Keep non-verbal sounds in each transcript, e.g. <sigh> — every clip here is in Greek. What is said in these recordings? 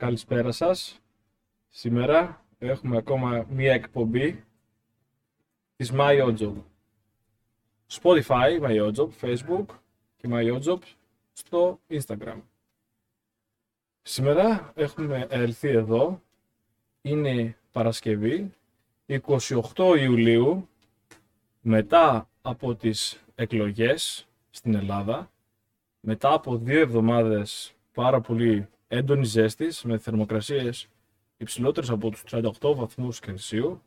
Καλησπέρα σας. Σήμερα έχουμε ακόμα μία εκπομπή της MyOjob. Spotify, MyOjob, Facebook και MyOjob στο Instagram. Σήμερα έχουμε έλθει εδώ, είναι Παρασκευή, 28 Ιουλίου, μετά από τις εκλογές στην Ελλάδα, μετά από δύο εβδομάδες πάρα πολύ έντονη ζέστης με θερμοκρασίες υψηλότερες από τους 38 βαθμούς Κελσίου,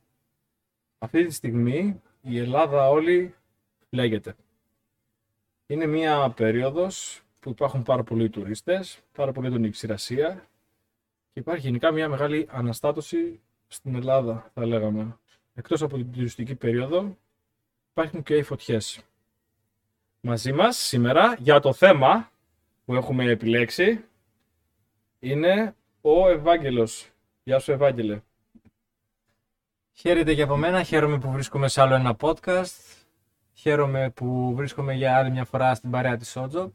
αυτή τη στιγμή η Ελλάδα όλη λέγεται. Είναι μια περίοδος που υπάρχουν πάρα πολλοί τουρίστες, πάρα πολύ έντονη ξηρασία και υπάρχει γενικά μια μεγάλη αναστάτωση στην Ελλάδα, θα λέγαμε. Εκτός από την τουριστική περίοδο, υπάρχουν και οι φωτιές. Μαζί μας σήμερα για το θέμα που έχουμε επιλέξει είναι ο Ευάγγελος. Γεια σου Ευάγγελε. Χαίρετε και από μένα, χαίρομαι που βρίσκομαι σε άλλο ένα podcast. Χαίρομαι που βρίσκομαι για άλλη μια φορά στην παρέα της Σότζο.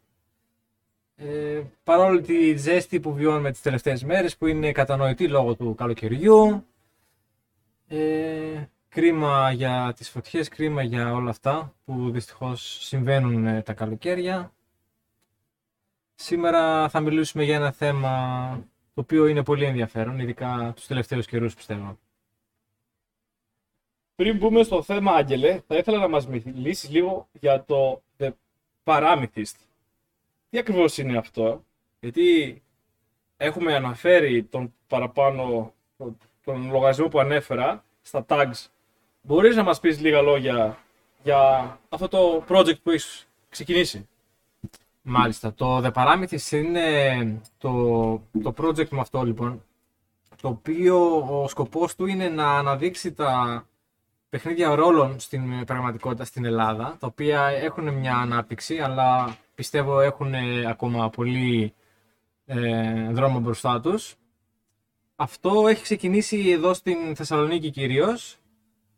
Ε, παρόλο τη ζέστη που βιώνουμε τις τελευταίες μέρες που είναι κατανοητή λόγω του καλοκαιριού. Ε, κρίμα για τις φωτιές, κρίμα για όλα αυτά που δυστυχώς συμβαίνουν ε, τα καλοκαίρια. Σήμερα θα μιλήσουμε για ένα θέμα το οποίο είναι πολύ ενδιαφέρον, ειδικά τους τελευταίους καιρούς πιστεύω. Πριν μπούμε στο θέμα, Άγγελε, θα ήθελα να μας μιλήσεις λίγο για το The Paramethyst. Τι ακριβώς είναι αυτό, γιατί έχουμε αναφέρει τον παραπάνω, τον λογαριασμό που ανέφερα στα tags. Μπορείς να μας πεις λίγα λόγια για αυτό το project που έχεις ξεκινήσει; Μάλιστα. Το The Parameters είναι το, το project μου αυτό λοιπόν, το οποίο ο σκοπός του είναι να αναδείξει τα παιχνίδια ρόλων στην πραγματικότητα στην Ελλάδα, τα οποία έχουν μια ανάπτυξη, αλλά πιστεύω έχουν ακόμα πολύ ε, δρόμο μπροστά τους. Αυτό έχει ξεκινήσει εδώ στην Θεσσαλονίκη κυρίως,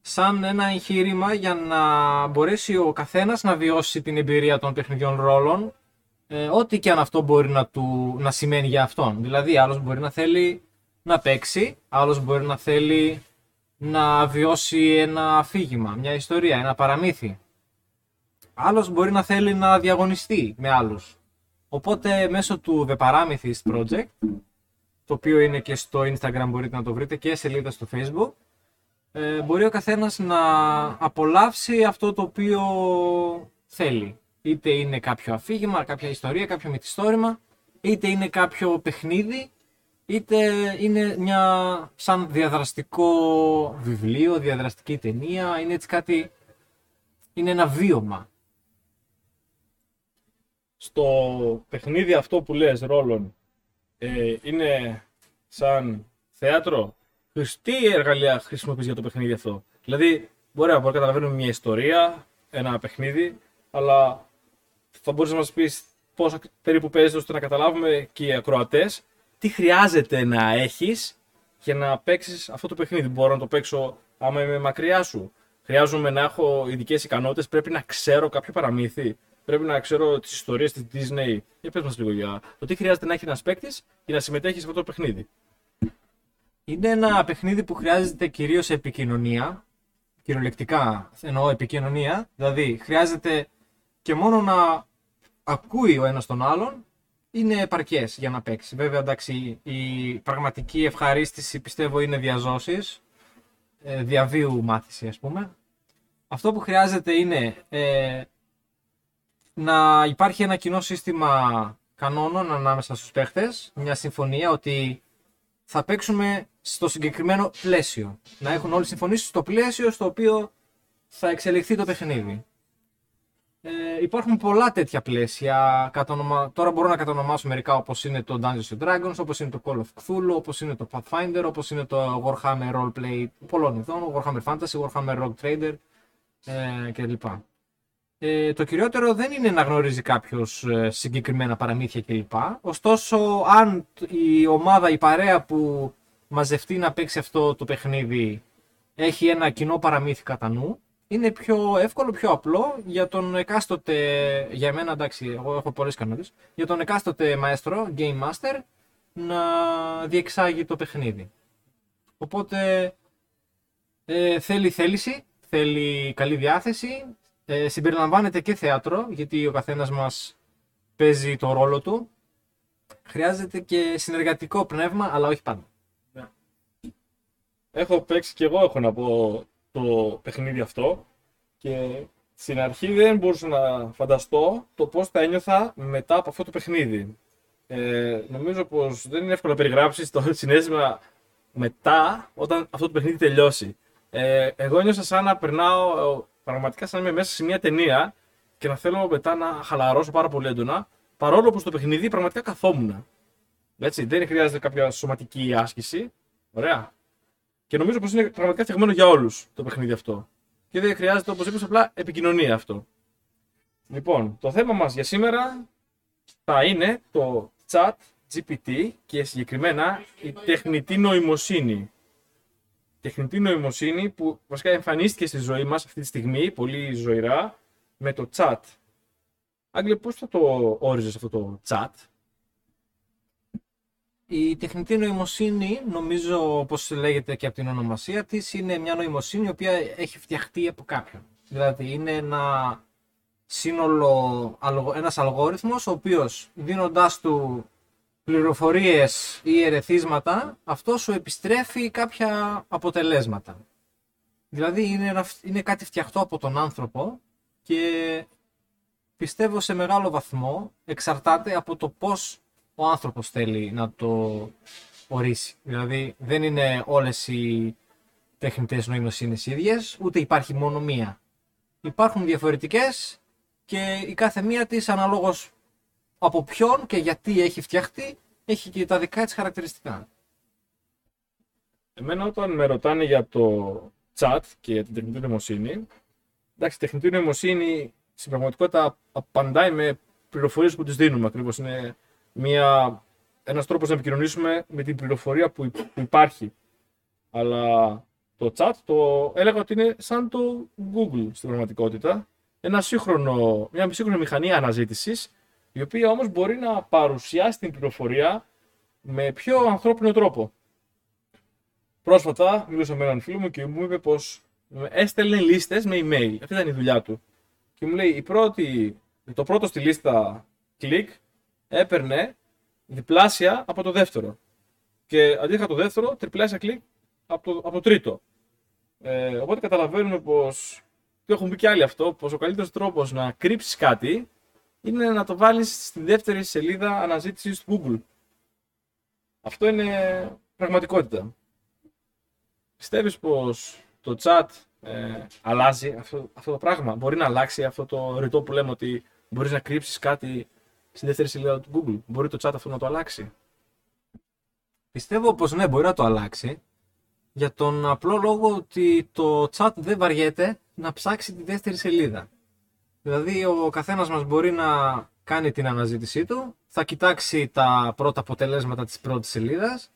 σαν ένα εγχείρημα για να μπορέσει ο καθένας να βιώσει την εμπειρία των παιχνιδιών ρόλων ε, ό,τι και αν αυτό μπορεί να, του, να σημαίνει για αυτόν. Δηλαδή, άλλος μπορεί να θέλει να παίξει, άλλος μπορεί να θέλει να βιώσει ένα αφήγημα, μια ιστορία, ένα παραμύθι. Άλλος μπορεί να θέλει να διαγωνιστεί με άλλους. Οπότε μέσω του The Paramethyst Project, το οποίο είναι και στο Instagram μπορείτε να το βρείτε και σελίδα στο Facebook, ε, μπορεί ο καθένας να απολαύσει αυτό το οποίο θέλει. Είτε είναι κάποιο αφήγημα, κάποια ιστορία, κάποιο μυθιστόρημα, είτε είναι κάποιο παιχνίδι, είτε είναι μια σαν διαδραστικό βιβλίο, διαδραστική ταινία, είναι έτσι κάτι, είναι ένα βίωμα. Στο παιχνίδι αυτό που λες ρόλων, ε, είναι σαν θέατρο, τι εργαλεία χρησιμοποιείς για το παιχνίδι αυτό; Δηλαδή, μπορεί να καταλαβαίνουμε μια ιστορία, ένα παιχνίδι, αλλά θα μπορούσες να μας πεις πόσο περίπου παίζεις ώστε να καταλάβουμε και οι ακροατές τι χρειάζεται να έχεις για να παίξεις αυτό το παιχνίδι. Μπορώ να το παίξω άμα είμαι μακριά σου. Χρειάζομαι να έχω ειδικές ικανότητες. Πρέπει να ξέρω κάποιο παραμύθι. Πρέπει να ξέρω τις ιστορίες της Disney. Για πες μας λίγο για το τι χρειάζεται να έχει ένας παίκτης για να συμμετέχεις σε αυτό το παιχνίδι. Είναι ένα παιχνίδι που χρειάζεται κυρίως επικοινωνία. Κυριολεκτικά εννοώ επικοινωνία. Δηλαδή χρειάζεται και μόνο να ακούει ο ένας τον άλλον είναι επαρκές για να παίξει. Βέβαια, εντάξει, η πραγματική ευχαρίστηση πιστεύω είναι διαζώσεις, ε, διαβίου μάθηση ας πούμε. Αυτό που χρειάζεται είναι ε, να υπάρχει ένα κοινό σύστημα κανόνων ανάμεσα στους παίχτες, μια συμφωνία ότι θα παίξουμε στο συγκεκριμένο πλαίσιο. Να έχουν όλοι συμφωνήσει στο πλαίσιο στο οποίο θα εξελιχθεί το παιχνίδι. Ε, υπάρχουν πολλά τέτοια πλαίσια. Κατονομα... Τώρα μπορώ να κατονομάσω μερικά όπως είναι το Dungeons and Dragons, όπως είναι το Call of Cthulhu, όπως είναι το Pathfinder, όπως είναι το Warhammer Roleplay πολλών ειδών, Warhammer Fantasy, Warhammer Rogue Trader ε, κλπ. Ε, το κυριότερο δεν είναι να γνωρίζει κάποιος ε, συγκεκριμένα παραμύθια κλπ. Ωστόσο, αν η ομάδα, η παρέα που μαζευτεί να παίξει αυτό το παιχνίδι έχει ένα κοινό παραμύθι κατά νου, είναι πιο εύκολο, πιο απλό για τον εκάστοτε, για μένα εντάξει, εγώ έχω πολλές κανόνες, για τον εκάστοτε μαέστρο, game master, να διεξάγει το παιχνίδι. Οπότε ε, θέλει θέληση, θέλει καλή διάθεση, ε, συμπεριλαμβάνεται και θέατρο, γιατί ο καθένας μας παίζει το ρόλο του. Χρειάζεται και συνεργατικό πνεύμα, αλλά όχι πάντα. Έχω παίξει και εγώ έχω να πω το παιχνίδι αυτό και στην αρχή δεν μπορούσα να φανταστώ το πώς θα ένιωθα μετά από αυτό το παιχνίδι. Ε, νομίζω πως δεν είναι εύκολο να περιγράψεις το <laughs> συνέστημα μετά όταν αυτό το παιχνίδι τελειώσει. Ε, εγώ ένιωσα σαν να περνάω ε, πραγματικά σαν να είμαι μέσα σε μια ταινία και να θέλω μετά να χαλαρώσω πάρα πολύ έντονα παρόλο που στο παιχνίδι πραγματικά καθόμουν. Έτσι, δεν χρειάζεται κάποια σωματική άσκηση. Ωραία. Και νομίζω πως είναι πραγματικά φτιαγμένο για όλους το παιχνίδι αυτό. Και δεν χρειάζεται, όπως είπες, απλά επικοινωνία αυτό. Λοιπόν, το θέμα μας για σήμερα θα είναι το chat GPT και συγκεκριμένα η τεχνητή νοημοσύνη. Τεχνητή νοημοσύνη που βασικά εμφανίστηκε στη ζωή μας αυτή τη στιγμή, πολύ ζωηρά, με το chat. Άγγλε, πώς θα το όριζες αυτό το chat? Η τεχνητή νοημοσύνη, νομίζω όπως λέγεται και από την ονομασία της, είναι μια νοημοσύνη η οποία έχει φτιαχτεί από κάποιον. Δηλαδή είναι ένα σύνολο, ένας αλγόριθμος ο οποίος δίνοντάς του πληροφορίες ή ερεθίσματα, αυτός σου επιστρέφει κάποια αποτελέσματα. Δηλαδή είναι, είναι κάτι φτιαχτό από τον άνθρωπο και πιστεύω σε μεγάλο βαθμό εξαρτάται από το πώς ο άνθρωπος θέλει να το ορίσει. Δηλαδή δεν είναι όλες οι τεχνητές νοημοσύνες ίδιες, ούτε υπάρχει μόνο μία. Υπάρχουν διαφορετικές και η κάθε μία της αναλόγως από ποιον και γιατί έχει φτιαχτεί, έχει και τα δικά της χαρακτηριστικά. Εμένα όταν με ρωτάνε για το chat και για την τεχνητή νοημοσύνη, εντάξει, η τεχνητή νοημοσύνη στην πραγματικότητα απαντάει με πληροφορίες που τις δίνουμε ακριβώς. Είναι μια, ένας τρόπος να επικοινωνήσουμε με την πληροφορία που, υπάρχει. Αλλά το chat το έλεγα ότι είναι σαν το Google στην πραγματικότητα. Ένα σύγχρονο, μια σύγχρονη μηχανή αναζήτησης η οποία όμως μπορεί να παρουσιάσει την πληροφορία με πιο ανθρώπινο τρόπο. Πρόσφατα μιλούσα με έναν φίλο μου και μου είπε πως έστελνε λίστες με email. Αυτή ήταν η δουλειά του. Και μου λέει, η πρώτη, το πρώτο στη λίστα κλικ έπαιρνε διπλάσια από το δεύτερο. Και αντίθετα το δεύτερο, τριπλάσια κλικ από το, από το τρίτο. Ε, οπότε καταλαβαίνουμε πως, το έχουν πει και άλλοι αυτό, πως ο καλύτερος τρόπος να κρύψεις κάτι είναι να το βάλεις στη δεύτερη σελίδα αναζήτησης του Google. Αυτό είναι πραγματικότητα. Πιστεύεις πως το chat ε, αλλάζει αυτό, αυτό το πράγμα; Μπορεί να αλλάξει αυτό το ρητό που λέμε ότι μπορείς να κρύψεις κάτι στη δεύτερη σελίδα του Google. Μπορεί το chat αυτό να το αλλάξει. Πιστεύω πως ναι, μπορεί να το αλλάξει. Για τον απλό λόγο ότι το chat δεν βαριέται να ψάξει τη δεύτερη σελίδα. Δηλαδή ο καθένας μας μπορεί να κάνει την αναζήτησή του, θα κοιτάξει τα πρώτα αποτελέσματα της πρώτης σελίδας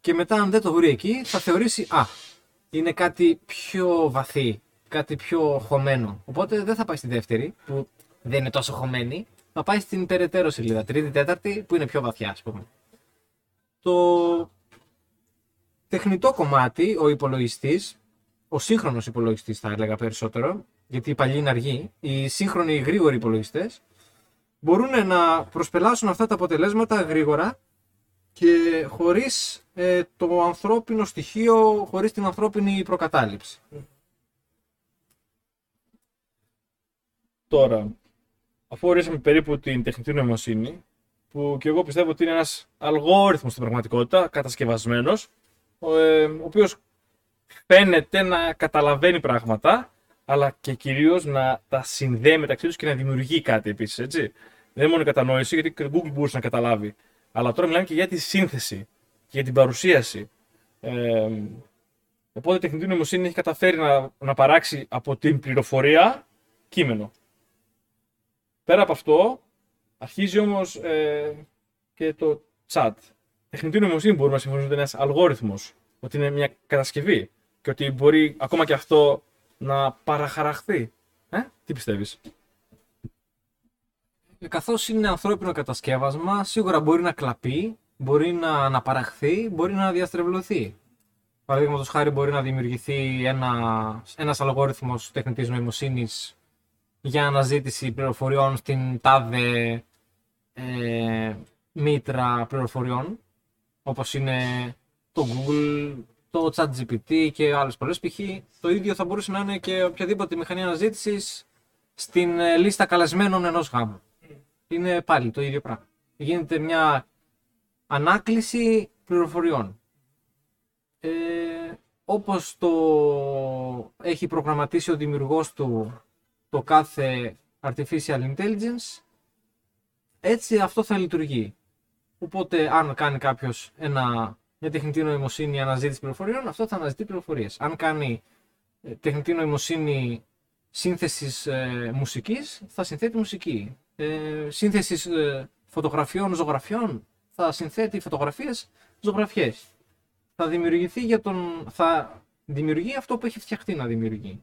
και μετά αν δεν το βρει εκεί θα θεωρήσει «Α, είναι κάτι πιο βαθύ, κάτι πιο χωμένο». Οπότε δεν θα πάει στη δεύτερη, που δεν είναι τόσο χωμένη, θα πάει στην περαιτέρω σελίδα, τρίτη, τέταρτη, που είναι πιο βαθιά ας πούμε. Το τεχνητό κομμάτι, ο υπολογιστής, ο σύγχρονος υπολογιστής θα έλεγα περισσότερο, γιατί οι παλιοί είναι αργοί, οι σύγχρονοι γρήγοροι υπολογιστές μπορούν να προσπελάσουν αυτά τα αποτελέσματα γρήγορα και χωρίς ε, το ανθρώπινο στοιχείο, χωρίς την ανθρώπινη προκατάληψη. Τώρα, αφού ορίσαμε περίπου την τεχνητή νοημοσύνη, που και εγώ πιστεύω ότι είναι ένας αλγόριθμος στην πραγματικότητα, κατασκευασμένος, ε, ο οποίος φαίνεται να καταλαβαίνει πράγματα αλλά και κυρίως να τα συνδέει μεταξύ τους και να δημιουργεί κάτι επίσης. Δεν είναι μόνο η κατανόηση, γιατί και το Google μπορούσε να καταλάβει. Αλλά τώρα μιλάμε και για τη σύνθεση και για την παρουσίαση. Ε, οπότε η τεχνητή νοημοσύνη έχει καταφέρει να, να παράξει από την πληροφορία κείμενο. Πέρα από αυτό, αρχίζει όμως ε, και το chat. Τεχνητή νοημοσύνη μπορούμε να συμφωνήσουμε ότι είναι ένας αλγόριθμος, ότι είναι μια κατασκευή και ότι μπορεί ακόμα και αυτό να παραχαραχθεί. Ε, τι πιστεύεις; Ε, καθώς είναι ανθρώπινο κατασκεύασμα, σίγουρα μπορεί να κλαπεί, μπορεί να αναπαραχθεί, μπορεί να διαστρεβλωθεί. Παραδείγματος χάρη μπορεί να δημιουργηθεί ένα, ένας αλγόριθμος τεχνητής νοημοσύνης για αναζήτηση πληροφοριών στην τάδε ε, μήτρα πληροφοριών, όπως είναι το Google, το ChatGPT και άλλες πολλές. Π.χ. το ίδιο θα μπορούσε να είναι και οποιαδήποτε μηχανή αναζήτησης στην ε, λίστα καλεσμένων ενός γάμου. Είναι πάλι το ίδιο πράγμα. Γίνεται μια ανάκληση πληροφοριών. Ε, όπως το έχει προγραμματίσει ο δημιουργός του το κάθε artificial intelligence, έτσι αυτό θα λειτουργεί. Οπότε, αν κάνει κάποιος μια τεχνητή νοημοσύνη αναζήτηση πληροφοριών, αυτό θα αναζητεί πληροφορίες. Αν κάνει ε, τεχνητή νοημοσύνη σύνθεσης ε, μουσικής, θα συνθέτει μουσική. Ε, σύνθεσης ε, φωτογραφιών, ζωγραφιών, θα συνθέτει φωτογραφίες, ζωγραφιές. Θα δημιουργηθεί για τον. θα δημιουργεί αυτό που έχει φτιαχτεί να δημιουργεί.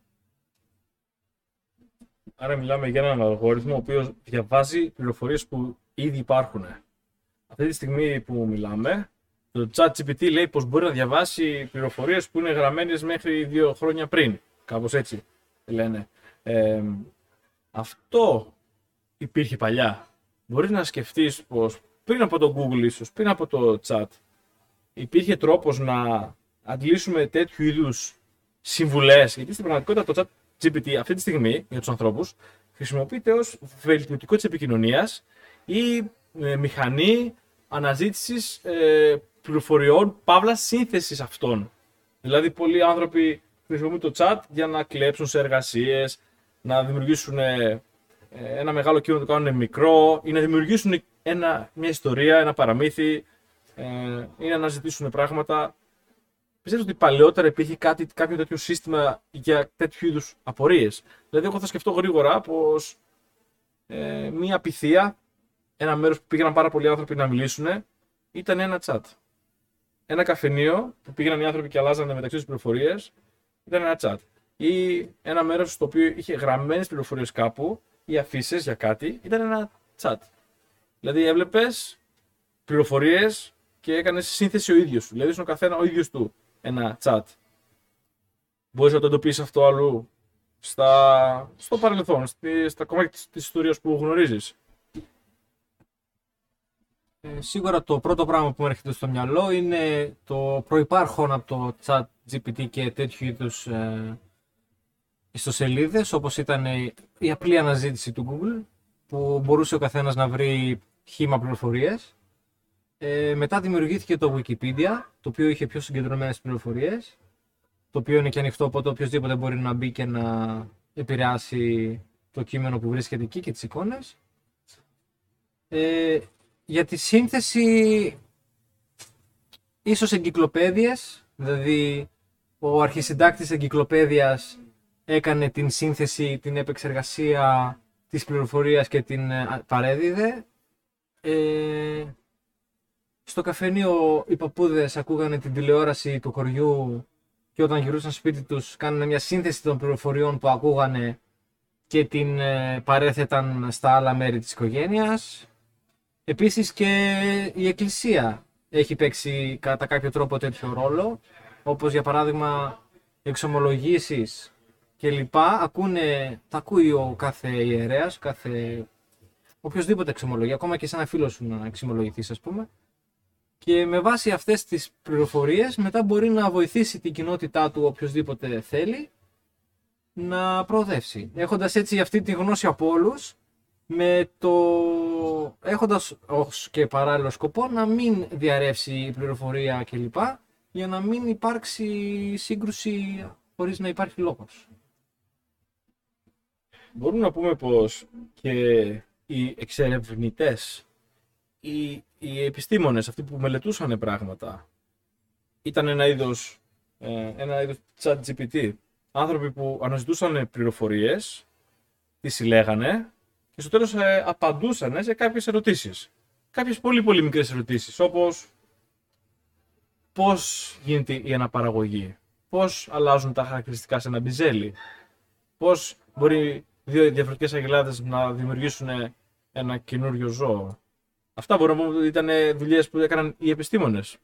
Άρα μιλάμε για έναν αλγόριθμο ο οποίος διαβάζει πληροφορίες που ήδη υπάρχουν. Αυτή τη στιγμή που μιλάμε, το ChatGPT λέει πως μπορεί να διαβάσει πληροφορίες που είναι γραμμένες μέχρι δύο χρόνια πριν. Κάπως έτσι λένε. Ε, αυτό υπήρχε παλιά. Μπορείς να σκεφτείς πως πριν από το Google ίσως, πριν από το chat, υπήρχε τρόπος να αντλήσουμε τέτοιου είδους συμβουλές, γιατί στην πραγματικότητα το chat GPT αυτή τη στιγμή για τους ανθρώπους χρησιμοποιείται ως βελτιωτικό της επικοινωνίας ή ε, μηχανή αναζήτησης ε, πληροφοριών, παύλα σύνθεσης αυτών. Δηλαδή, πολλοί άνθρωποι χρησιμοποιούν το chat για να κλέψουν σε εργασίες, να δημιουργήσουν ε, ένα μεγάλο κείμενο το κάνουν μικρό ή να δημιουργήσουν ένα, μια ιστορία, ένα παραμύθι ε, ή να αναζητήσουν πράγματα Πιστεύω ότι παλαιότερα υπήρχε κάτι, κάποιο τέτοιο σύστημα για τέτοιου είδους απορίες; Δηλαδή, εγώ θα σκεφτώ γρήγορα πως ε, μία πυθία, ένα μέρος που πήγαιναν πάρα πολλοί άνθρωποι να μιλήσουν, ήταν ένα chat. Ένα καφενείο που πήγαιναν οι άνθρωποι και αλλάζανε μεταξύ τους πληροφορίες, ήταν ένα chat. Ή ένα μέρος στο οποίο είχε γραμμένες πληροφορίες κάπου ή αφήσεις για κάτι, ήταν ένα chat. Δηλαδή, έβλεπες πληροφορίες και έκανες σύνθεση ο ίδιος σου. Δηλαδή, στον καθένα ο ίδιος του ένα chat. Μπορείς να το εντοπίσεις αυτό αλλού στα, στο παρελθόν, στη, στα κομμάτια της, της ιστορίας που γνωρίζεις. Ε, σίγουρα το πρώτο πράγμα που μου έρχεται στο μυαλό είναι το προϋπάρχον από το chat GPT και τέτοιου είδους ε, ιστοσελίδες όπως ήταν η απλή αναζήτηση του Google που μπορούσε ο καθένας να βρει χήμα πληροφορίες ε, μετά δημιουργήθηκε το Wikipedia, το οποίο είχε πιο συγκεντρωμένες πληροφορίες, το οποίο είναι και ανοιχτό, οπότε οποιοδήποτε μπορεί να μπει και να επηρεάσει το κείμενο που βρίσκεται εκεί και τις εικόνες. Ε, για τη σύνθεση, ίσως εγκυκλοπαίδειες, δηλαδή ο αρχισυντάκτης εγκυκλοπαίδειας έκανε την σύνθεση, την επεξεργασία της πληροφορίας και την ε, παρέδιδε. Ε, στο καφενείο οι παππούδες ακούγανε την τηλεόραση του χωριού και όταν γυρούσαν σπίτι τους κάνανε μια σύνθεση των πληροφοριών που ακούγανε και την ε, παρέθεταν στα άλλα μέρη της οικογένειας. Επίσης και η εκκλησία έχει παίξει κατά κάποιο τρόπο τέτοιο ρόλο, όπως για παράδειγμα εξομολογήσεις και λοιπά, ακούνε, τα ακούει ο κάθε ιερέας, κάθε οποιοδήποτε εξομολογεί, ακόμα και σε ένα φίλο σου να εξομολογηθείς ας πούμε και με βάση αυτές τις πληροφορίες μετά μπορεί να βοηθήσει την κοινότητά του οποιοδήποτε θέλει να προοδεύσει. Έχοντας έτσι αυτή τη γνώση από όλους, με το... έχοντας ως και παράλληλο σκοπό να μην διαρρεύσει η πληροφορία κλπ. για να μην υπάρξει σύγκρουση χωρίς να υπάρχει λόγος. Μπορούμε να πούμε πως και οι εξερευνητές οι, οι επιστήμονες, αυτοί που μελετούσαν πράγματα, ήταν ένα είδος, ε, ένα είδος chat GPT. Άνθρωποι που αναζητούσαν πληροφορίες, τις συλλέγανε και στο τέλος ε, απαντούσαν σε κάποιες ερωτήσεις. Κάποιες πολύ πολύ μικρές ερωτήσεις, όπως πώς γίνεται η αναπαραγωγή, πώς αλλάζουν τα χαρακτηριστικά σε ένα μπιζέλι, πώς μπορεί δύο διαφορετικές αγελάδες να δημιουργήσουν ένα καινούριο ζώο, Αυτά μπορούμε να πούμε ότι ήταν δουλειές που έκαναν οι επιστήμονες.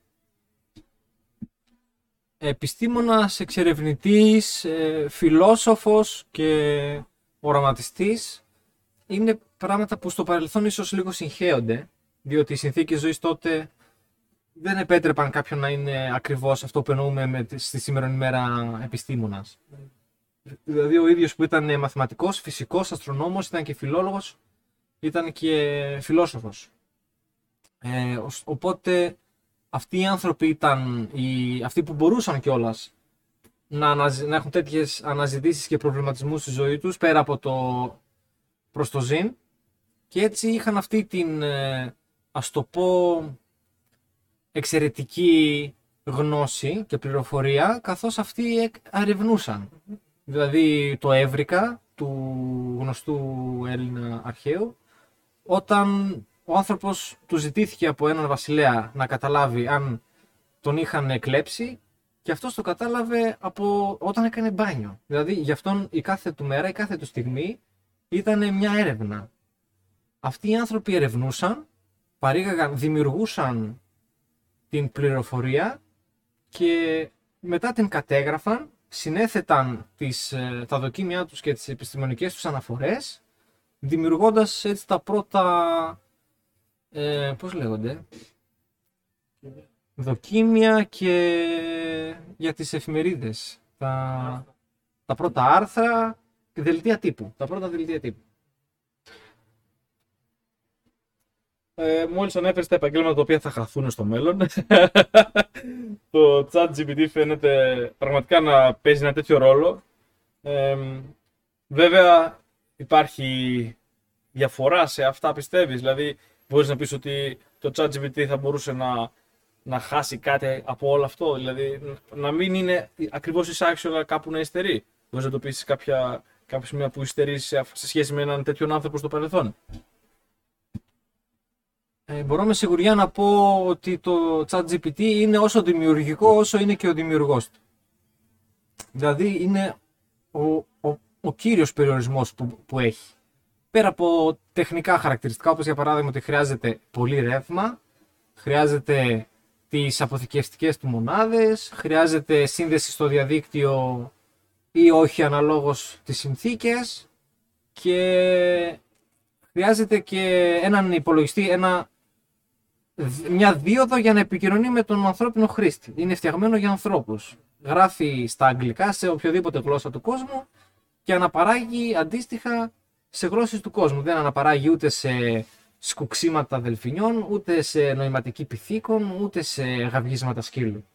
Επιστήμονας, εξερευνητής, ε, φιλόσοφος και οραματιστής είναι πράγματα που στο παρελθόν ίσως λίγο συγχέονται, διότι οι συνθήκες ζωής τότε δεν επέτρεπαν κάποιον να είναι ακριβώς αυτό που εννοούμε με, τη- στη σήμερα ημέρα επιστήμονας. Δηλαδή ο ίδιος που ήταν μαθηματικός, φυσικός, αστρονόμος, ήταν και φιλόλογος, ήταν και φιλόσοφος. Ε, ως- οπότε αυτοί οι άνθρωποι ήταν οι, αυτοί που μπορούσαν κιόλας να, αναζη- να έχουν τέτοιες αναζητήσεις και προβληματισμούς στη ζωή τους πέρα από το προς το ζήν και έτσι είχαν αυτή την ε, ας το πω εξαιρετική γνώση και πληροφορία καθώς αυτοί εκ- ερευνούσαν. Δηλαδή το έβρικα του γνωστού Έλληνα αρχαίου όταν ο άνθρωπος του ζητήθηκε από έναν βασιλέα να καταλάβει αν τον είχαν κλέψει και αυτός το κατάλαβε από όταν έκανε μπάνιο. Δηλαδή γι' αυτόν η κάθε του μέρα, η κάθε του στιγμή ήταν μια έρευνα. Αυτοί οι άνθρωποι ερευνούσαν, παρήγαγαν, δημιουργούσαν την πληροφορία και μετά την κατέγραφαν, συνέθεταν τις, ε, τα δοκίμια τους και τις επιστημονικές τους αναφορές δημιουργώντας έτσι τα πρώτα, ε, πώς λέγονται, δοκίμια και για τις εφημερίδες. Τα, τα πρώτα άρθρα και δελτία τύπου. Τα πρώτα δελτία τύπου. Ε, Μόλις ανέφερες τα επαγγέλματα τα οποία θα χαθούν στο μέλλον, <laughs> το chat GPT φαίνεται πραγματικά να παίζει ένα τέτοιο ρόλο. Ε, βέβαια, υπάρχει διαφορά σε αυτά, πιστεύεις; Δηλαδή, μπορείς να πεις ότι το chat GPT θα μπορούσε να, να χάσει κάτι από όλο αυτό; Δηλαδή, να μην είναι ακριβώς εισάξιο, αλλά κάπου να υστερεί. Μπορείς να το πεις σε κάποια, κάποια σημεία που υστερεί σε, σε σχέση με έναν τέτοιον άνθρωπο στο παρελθόν. Ε, μπορώ με σιγουριά να πω ότι το ChatGPT είναι όσο δημιουργικό όσο είναι και ο δημιουργός του. Δηλαδή είναι ο, ο, ο κύριος περιορισμός που, που έχει. Πέρα από τεχνικά χαρακτηριστικά, όπως για παράδειγμα ότι χρειάζεται πολύ ρεύμα, χρειάζεται τις αποθηκευτικές του μονάδες, χρειάζεται σύνδεση στο διαδίκτυο ή όχι αναλόγως τις συνθήκες και χρειάζεται και έναν υπολογιστή, ένα δ- μια δίωδο για να επικοινωνεί με τον ανθρώπινο χρήστη. Είναι φτιαγμένο για ανθρώπους. Γράφει στα αγγλικά σε οποιοδήποτε γλώσσα του κόσμου και αναπαράγει αντίστοιχα σε γλώσσες του κόσμου. Δεν αναπαράγει ούτε σε σκουξίματα δελφινιών, ούτε σε νοηματική πυθίκων, ούτε σε γαυγίσματα σκύλου.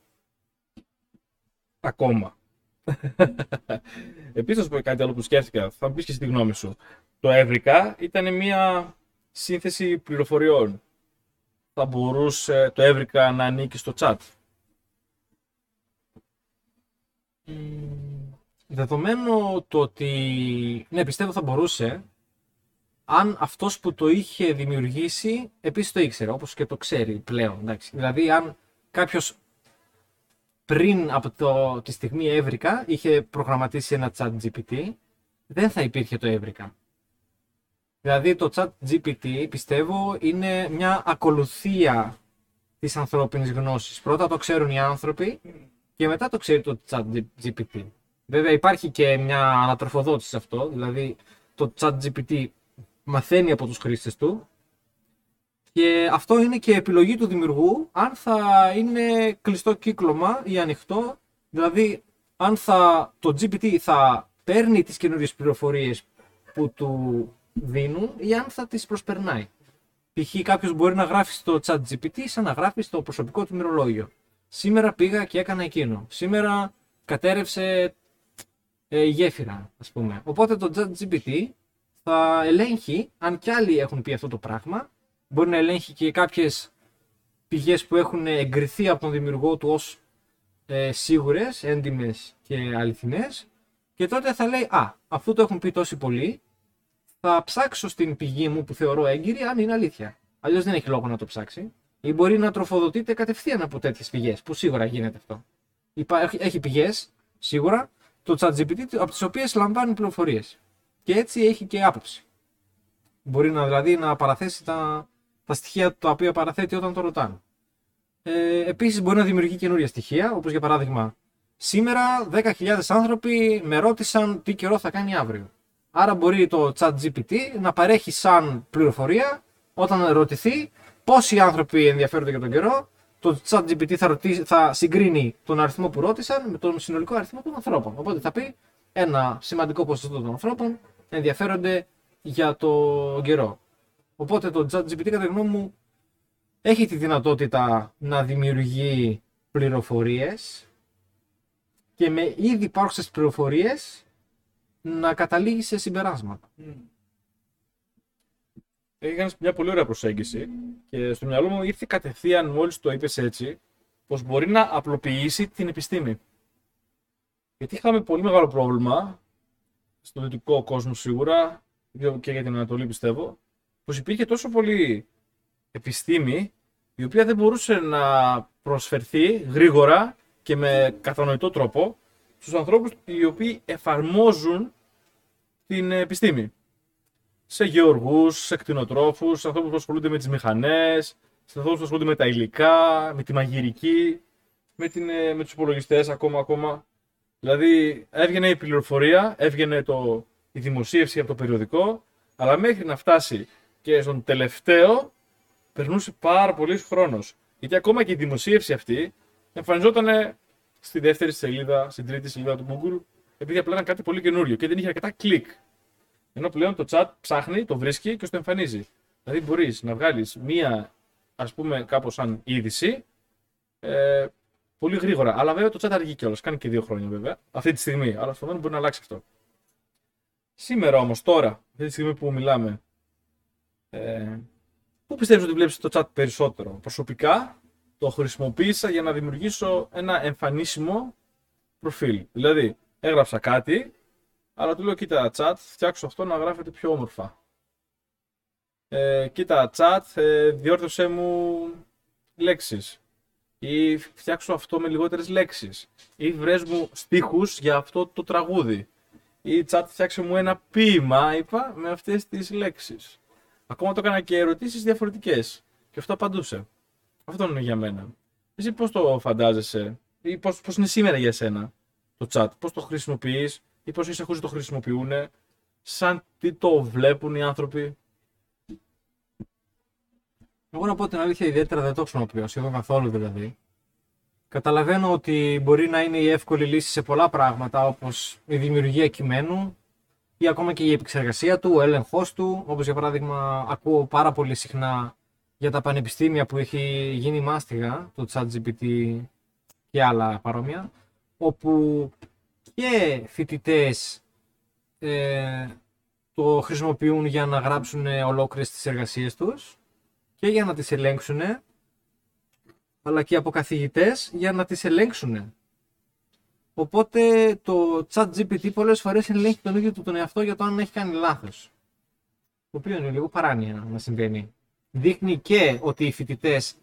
Ακόμα. <laughs> Επίσης, θα σου πω κάτι άλλο που σκέφτηκα. Θα μου πεις και στη γνώμη σου. Το Εύρικα ήταν μια σύνθεση πληροφοριών. Θα μπορούσε το Εύρικα να ανήκει στο chat. Δεδομένου το ότι, ναι πιστεύω θα μπορούσε, αν αυτός που το είχε δημιουργήσει επίσης το ήξερε, όπως και το ξέρει πλέον. Εντάξει. Δηλαδή αν κάποιος πριν από το, τη στιγμή έβρικα είχε προγραμματίσει ένα chat GPT, δεν θα υπήρχε το έβρικα. Δηλαδή το chat GPT πιστεύω είναι μια ακολουθία της ανθρώπινης γνώσης. Πρώτα το ξέρουν οι άνθρωποι και μετά το ξέρει το chat GPT. Βέβαια υπάρχει και μια ανατροφοδότηση σε αυτό, δηλαδή το chat GPT μαθαίνει από τους χρήστες του και αυτό είναι και επιλογή του δημιουργού αν θα είναι κλειστό κύκλωμα ή ανοιχτό, δηλαδή αν θα, το GPT θα παίρνει τις καινούριες πληροφορίες που του δίνουν ή αν θα τις προσπερνάει. Π.χ. κάποιος μπορεί να γράφει στο chat GPT σαν να γράφει στο προσωπικό του μυρολόγιο. Σήμερα πήγα και έκανα εκείνο. Σήμερα κατέρευσε ε, γέφυρα, ας πούμε. Οπότε το ChatGPT θα ελέγχει αν κι άλλοι έχουν πει αυτό το πράγμα. Μπορεί να ελέγχει και κάποιες πηγές που έχουν εγκριθεί από τον δημιουργό του ως ε, σίγουρες, έντιμες και αληθινές. Και τότε θα λέει, α, αφού το έχουν πει τόσοι πολλοί, θα ψάξω στην πηγή μου που θεωρώ έγκυρη αν είναι αλήθεια. Αλλιώς δεν έχει λόγο να το ψάξει. Ή μπορεί να τροφοδοτείται κατευθείαν από τέτοιες πηγές, που σίγουρα γίνεται αυτό. Υπά- Έχει πηγές, σίγουρα, το ChatGPT από τις οποίες λαμβάνει πληροφορίες. Και έτσι έχει και άποψη. Μπορεί να, δηλαδή να παραθέσει τα, τα στοιχεία τα οποία παραθέτει όταν το ρωτάνε. Ε, Επίσης, μπορεί να δημιουργεί καινούργια στοιχεία, όπως για παράδειγμα, σήμερα 10.000 άνθρωποι με ρώτησαν τι καιρό θα κάνει αύριο. Άρα μπορεί το chat GPT να παρέχει σαν πληροφορία όταν ρωτηθεί πόσοι άνθρωποι ενδιαφέρονται για τον καιρό, το chat GPT θα, ρωτήσει, θα συγκρίνει τον αριθμό που ρώτησαν με τον συνολικό αριθμό των ανθρώπων. Οπότε θα πει ένα σημαντικό ποσοστό των ανθρώπων ενδιαφέρονται για το καιρό. Οπότε το chat GPT κατά τη γνώμη μου έχει τη δυνατότητα να δημιουργεί πληροφορίες και με ήδη υπάρχουσες πληροφορίες να καταλήγει σε συμπεράσματα. Έκανες μια πολύ ωραία προσέγγιση και στο μυαλό μου ήρθε κατευθείαν μόλις το είπες έτσι, πως μπορεί να απλοποιήσει την επιστήμη. Γιατί είχαμε πολύ μεγάλο πρόβλημα στο δυτικό κόσμο σίγουρα και για την Ανατολή πιστεύω, πως υπήρχε τόσο πολύ επιστήμη η οποία δεν μπορούσε να προσφερθεί γρήγορα και με κατανοητό τρόπο στους ανθρώπους οι οποίοι εφαρμόζουν την επιστήμη σε γεωργούς, σε κτηνοτρόφους, σε ανθρώπους που ασχολούνται με τις μηχανές, σε ανθρώπους που ασχολούνται με τα υλικά, με τη μαγειρική, με, την, ε, με τους υπολογιστές ακόμα, ακόμα. Δηλαδή έβγαινε η πληροφορία, έβγαινε το, η δημοσίευση από το περιοδικό, αλλά μέχρι να φτάσει και στον τελευταίο περνούσε πάρα πολύς χρόνος. Γιατί ακόμα και η δημοσίευση αυτή εμφανιζόταν στη δεύτερη σελίδα, στην τρίτη σελίδα του Google, επειδή απλά ήταν κάτι πολύ καινούριο και δεν είχε αρκετά κλικ. Ενώ πλέον το chat ψάχνει, το βρίσκει και το εμφανίζει. Δηλαδή μπορείς να βγάλεις μία, ας πούμε, κάπως σαν είδηση ε, πολύ γρήγορα. Αλλά βέβαια το chat αργεί κιόλας. Κάνει και δύο χρόνια βέβαια. Αυτή τη στιγμή. Αλλά στο μέλλον μπορεί να αλλάξει αυτό. Σήμερα όμως, τώρα, αυτή τη στιγμή που μιλάμε, ε, πού πιστεύεις ότι βλέπεις το chat περισσότερο; Προσωπικά το χρησιμοποίησα για να δημιουργήσω ένα εμφανίσιμο προφίλ. Δηλαδή, έγραψα κάτι αλλά του λέω κοίτα chat, φτιάξω αυτό να γράφεται πιο όμορφα. Ε, κοίτα chat, ε, διόρθωσέ μου λέξεις. Ή φτιάξω αυτό με λιγότερες λέξεις. Ή βρες μου στίχους για αυτό το τραγούδι. Ή chat φτιάξε μου ένα ποίημα, είπα, με αυτές τις λέξεις. Ακόμα το έκανα και ερωτήσεις διαφορετικές. Και αυτό απαντούσε. Αυτό είναι για μένα. Εσύ πώς το φαντάζεσαι; Ή πώς, πώς είναι σήμερα για σένα το chat, πώς το χρησιμοποιείς, ή πώς έχεις ακούσει το χρησιμοποιούν, σαν τι το βλέπουν οι άνθρωποι; Εγώ να πω την αλήθεια, ιδιαίτερα δεν το χρησιμοποιώ, σχεδόν καθόλου δηλαδή. Καταλαβαίνω ότι μπορεί να είναι η εύκολη λύση σε πολλά πράγματα, όπως η δημιουργία κειμένου ή ακόμα και η επεξεργασία του, ο έλεγχος του, όπως για παράδειγμα ακούω πάρα πολύ συχνά για τα πανεπιστήμια που έχει γίνει μάστιγα, το ChatGPT και άλλα παρόμοια, όπου και φοιτητές ε, το χρησιμοποιούν για να γράψουν ολόκληρες τις εργασίες τους και για να τις ελέγξουν αλλά και από καθηγητές για να τις ελέγξουν. Οπότε το chat GPT πολλές φορές ελέγχει τον ίδιο του τον εαυτό για το αν έχει κάνει λάθος. Το οποίο είναι λίγο παράνοια να συμβαίνει. Δείχνει και ότι οι φοιτητές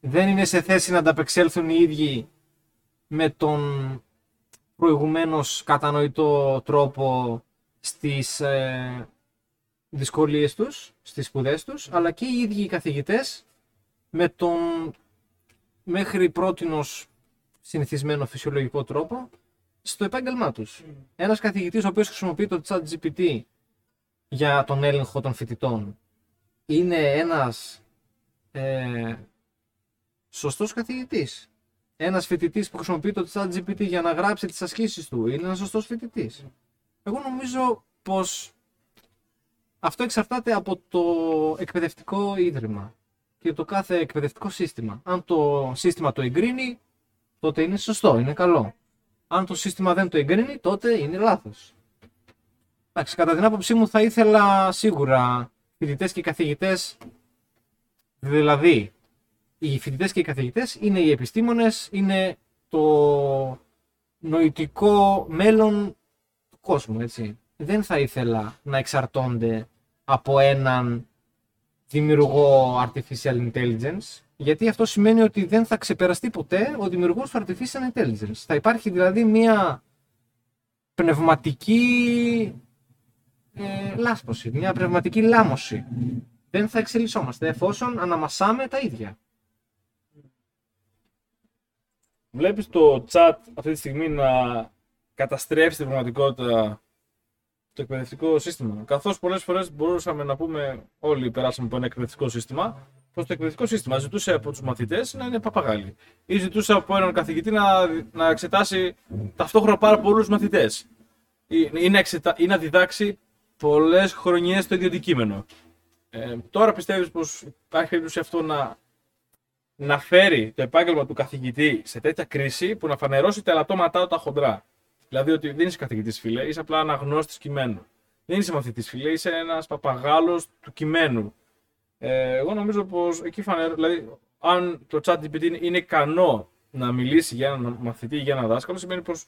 δεν είναι σε θέση να ανταπεξέλθουν οι ίδιοι με τον προηγουμένως κατανοητό τρόπο στις ε, δυσκολίες τους, στις σπουδές τους, αλλά και οι ίδιοι οι καθηγητές με τον μέχρι πρότινος συνηθισμένο φυσιολογικό τρόπο στο επάγγελμά τους. Mm. Ένας καθηγητής ο οποίος χρησιμοποιεί το chat GPT για τον έλεγχο των φοιτητών είναι ένας ε, σωστός καθηγητής ένας φοιτητής που χρησιμοποιεί το ChatGPT για να γράψει τις ασκήσεις του είναι ένας σωστός φοιτητής. Εγώ νομίζω πως αυτό εξαρτάται από το εκπαιδευτικό ίδρυμα και το κάθε εκπαιδευτικό σύστημα. Αν το σύστημα το εγκρίνει, τότε είναι σωστό, είναι καλό. Αν το σύστημα δεν το εγκρίνει, τότε είναι λάθος. Εντάξει, κατά την άποψή μου θα ήθελα σίγουρα φοιτητές και καθηγητές, δηλαδή οι φοιτητές και οι καθηγητές είναι οι επιστήμονες, είναι το νοητικό μέλλον του κόσμου, έτσι. Δεν θα ήθελα να εξαρτώνται από έναν δημιουργό artificial intelligence, γιατί αυτό σημαίνει ότι δεν θα ξεπεραστεί ποτέ ο δημιουργός του artificial intelligence. Θα υπάρχει δηλαδή μια πνευματική ε, λάσπωση, μια πνευματική λάμωση δεν θα εξελισσόμαστε εφόσον αναμασάμε τα ίδια. Βλέπεις το chat αυτή τη στιγμή να καταστρέψει την πραγματικότητα το εκπαιδευτικό σύστημα. Καθώς πολλές φορές μπορούσαμε να πούμε, όλοι περάσαμε από ένα εκπαιδευτικό σύστημα, πως το εκπαιδευτικό σύστημα ζητούσε από τους μαθητές να είναι παπαγάλοι. Ή ζητούσε από έναν καθηγητή να, να εξετάσει ταυτόχρονα πάρα πολλούς μαθητές. Ή, ή, να εξετα... ή να διδάξει πολλές χρονιές το ίδιο αντικείμενο. Ε, τώρα πιστεύεις πως υπάρχει περίπτωση αυτό να, να φέρει το επάγγελμα του καθηγητή σε τέτοια κρίση που να φανερώσει τα ελαττώματά τα χοντρά. Δηλαδή ότι δεν είσαι καθηγητής, φίλε, είσαι απλά αναγνώστης κειμένου. Δεν είσαι μαθητής, φίλε, είσαι ένας παπαγάλος του κειμένου. Ε, εγώ νομίζω πως εκεί φανερό, δηλαδή, αν το chat GPT είναι ικανό να μιλήσει για έναν μαθητή ή για έναν δάσκαλο, σημαίνει πως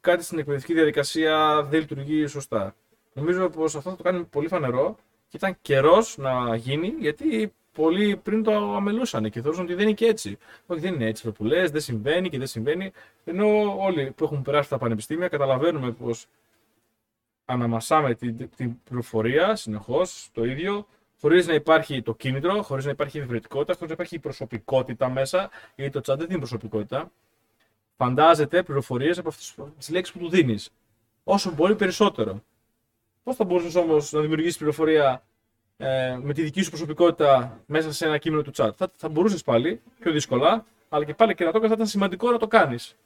κάτι στην εκπαιδευτική διαδικασία δεν λειτουργεί σωστά. Νομίζω πως αυτό θα το κάνει πολύ φανερό και ήταν καιρός να γίνει, γιατί πολλοί πριν το αμελούσαν και θεωρούσαν ότι δεν είναι και έτσι. Όχι, δεν είναι έτσι που λε, δεν συμβαίνει και δεν συμβαίνει. Ενώ όλοι που έχουν περάσει τα πανεπιστήμια καταλαβαίνουμε πως αναμασάμε την, την πληροφορία συνεχώς το ίδιο, χωρίς να υπάρχει το κίνητρο, χωρίς να υπάρχει η χωρίς να υπάρχει η προσωπικότητα μέσα, γιατί το chat δεν είναι προσωπικότητα. Φαντάζεται πληροφορίες από αυτές τις λέξεις που του δίνεις. Όσο μπορεί περισσότερο. Πώς θα μπορούσες όμως να δημιουργήσεις πληροφορία ε, με τη δική σου προσωπικότητα μέσα σε ένα κείμενο του chat. Θα, θα μπορούσες πάλι πιο δύσκολα, αλλά και πάλι και να το θα ήταν σημαντικό να το κάνεις.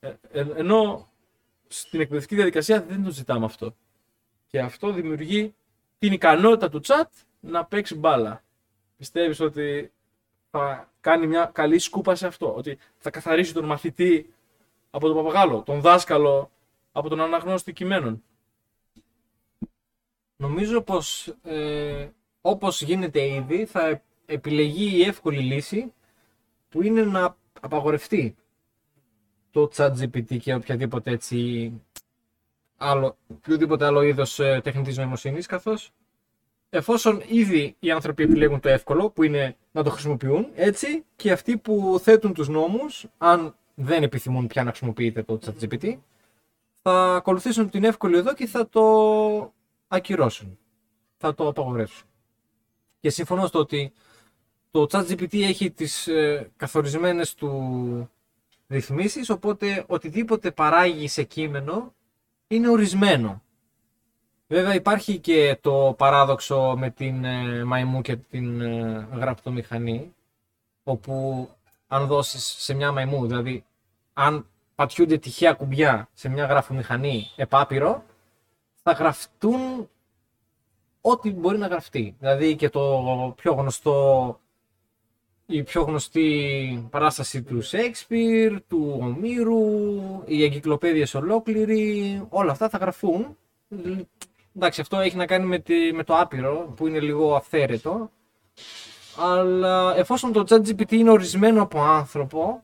Ε, ε, ενώ στην εκπαιδευτική διαδικασία δεν το ζητάμε αυτό. Και αυτό δημιουργεί την ικανότητα του chat να παίξει μπάλα. Πιστεύεις ότι θα κάνει μια καλή σκούπα σε αυτό; Ότι θα καθαρίσει τον μαθητή από τον παπαγάλο, τον δάσκαλο από τον αναγνώστη κειμένων; Νομίζω πως ε, όπως γίνεται ήδη θα επιλεγεί η εύκολη λύση που είναι να απαγορευτεί το chat GPT και οποιαδήποτε έτσι άλλο, οποιοδήποτε άλλο είδος ε, τεχνητής νοημοσύνης καθώς εφόσον ήδη οι άνθρωποι επιλέγουν το εύκολο που είναι να το χρησιμοποιούν έτσι και αυτοί που θέτουν τους νόμους αν δεν επιθυμούν πια να χρησιμοποιείτε το ChatGPT θα ακολουθήσουν την εύκολη εδώ και θα το ακυρώσουν. Θα το απαγορεύσουν. Και συμφωνώ στο ότι το ChatGPT έχει τις ε, καθορισμένες του ρυθμίσεις, οπότε οτιδήποτε παράγει σε κείμενο είναι ορισμένο. Βέβαια υπάρχει και το παράδοξο με την ε, μαϊμού και την ε, γραπτομηχανή, όπου αν δώσεις σε μια μαϊμού, δηλαδή αν πατιούνται τυχαία κουμπιά σε μια γραφομηχανή επάπειρο, θα γραφτούν ό,τι μπορεί να γραφτεί. Δηλαδή και το πιο γνωστό, η πιο γνωστή παράσταση του Σέξπιρ, του Ομήρου, οι εγκυκλοπαίδειες ολόκληροι, όλα αυτά θα γραφούν. Εντάξει, αυτό έχει να κάνει με, με το άπειρο, που είναι λίγο αυθαίρετο. Αλλά εφόσον το ChatGPT είναι ορισμένο από άνθρωπο,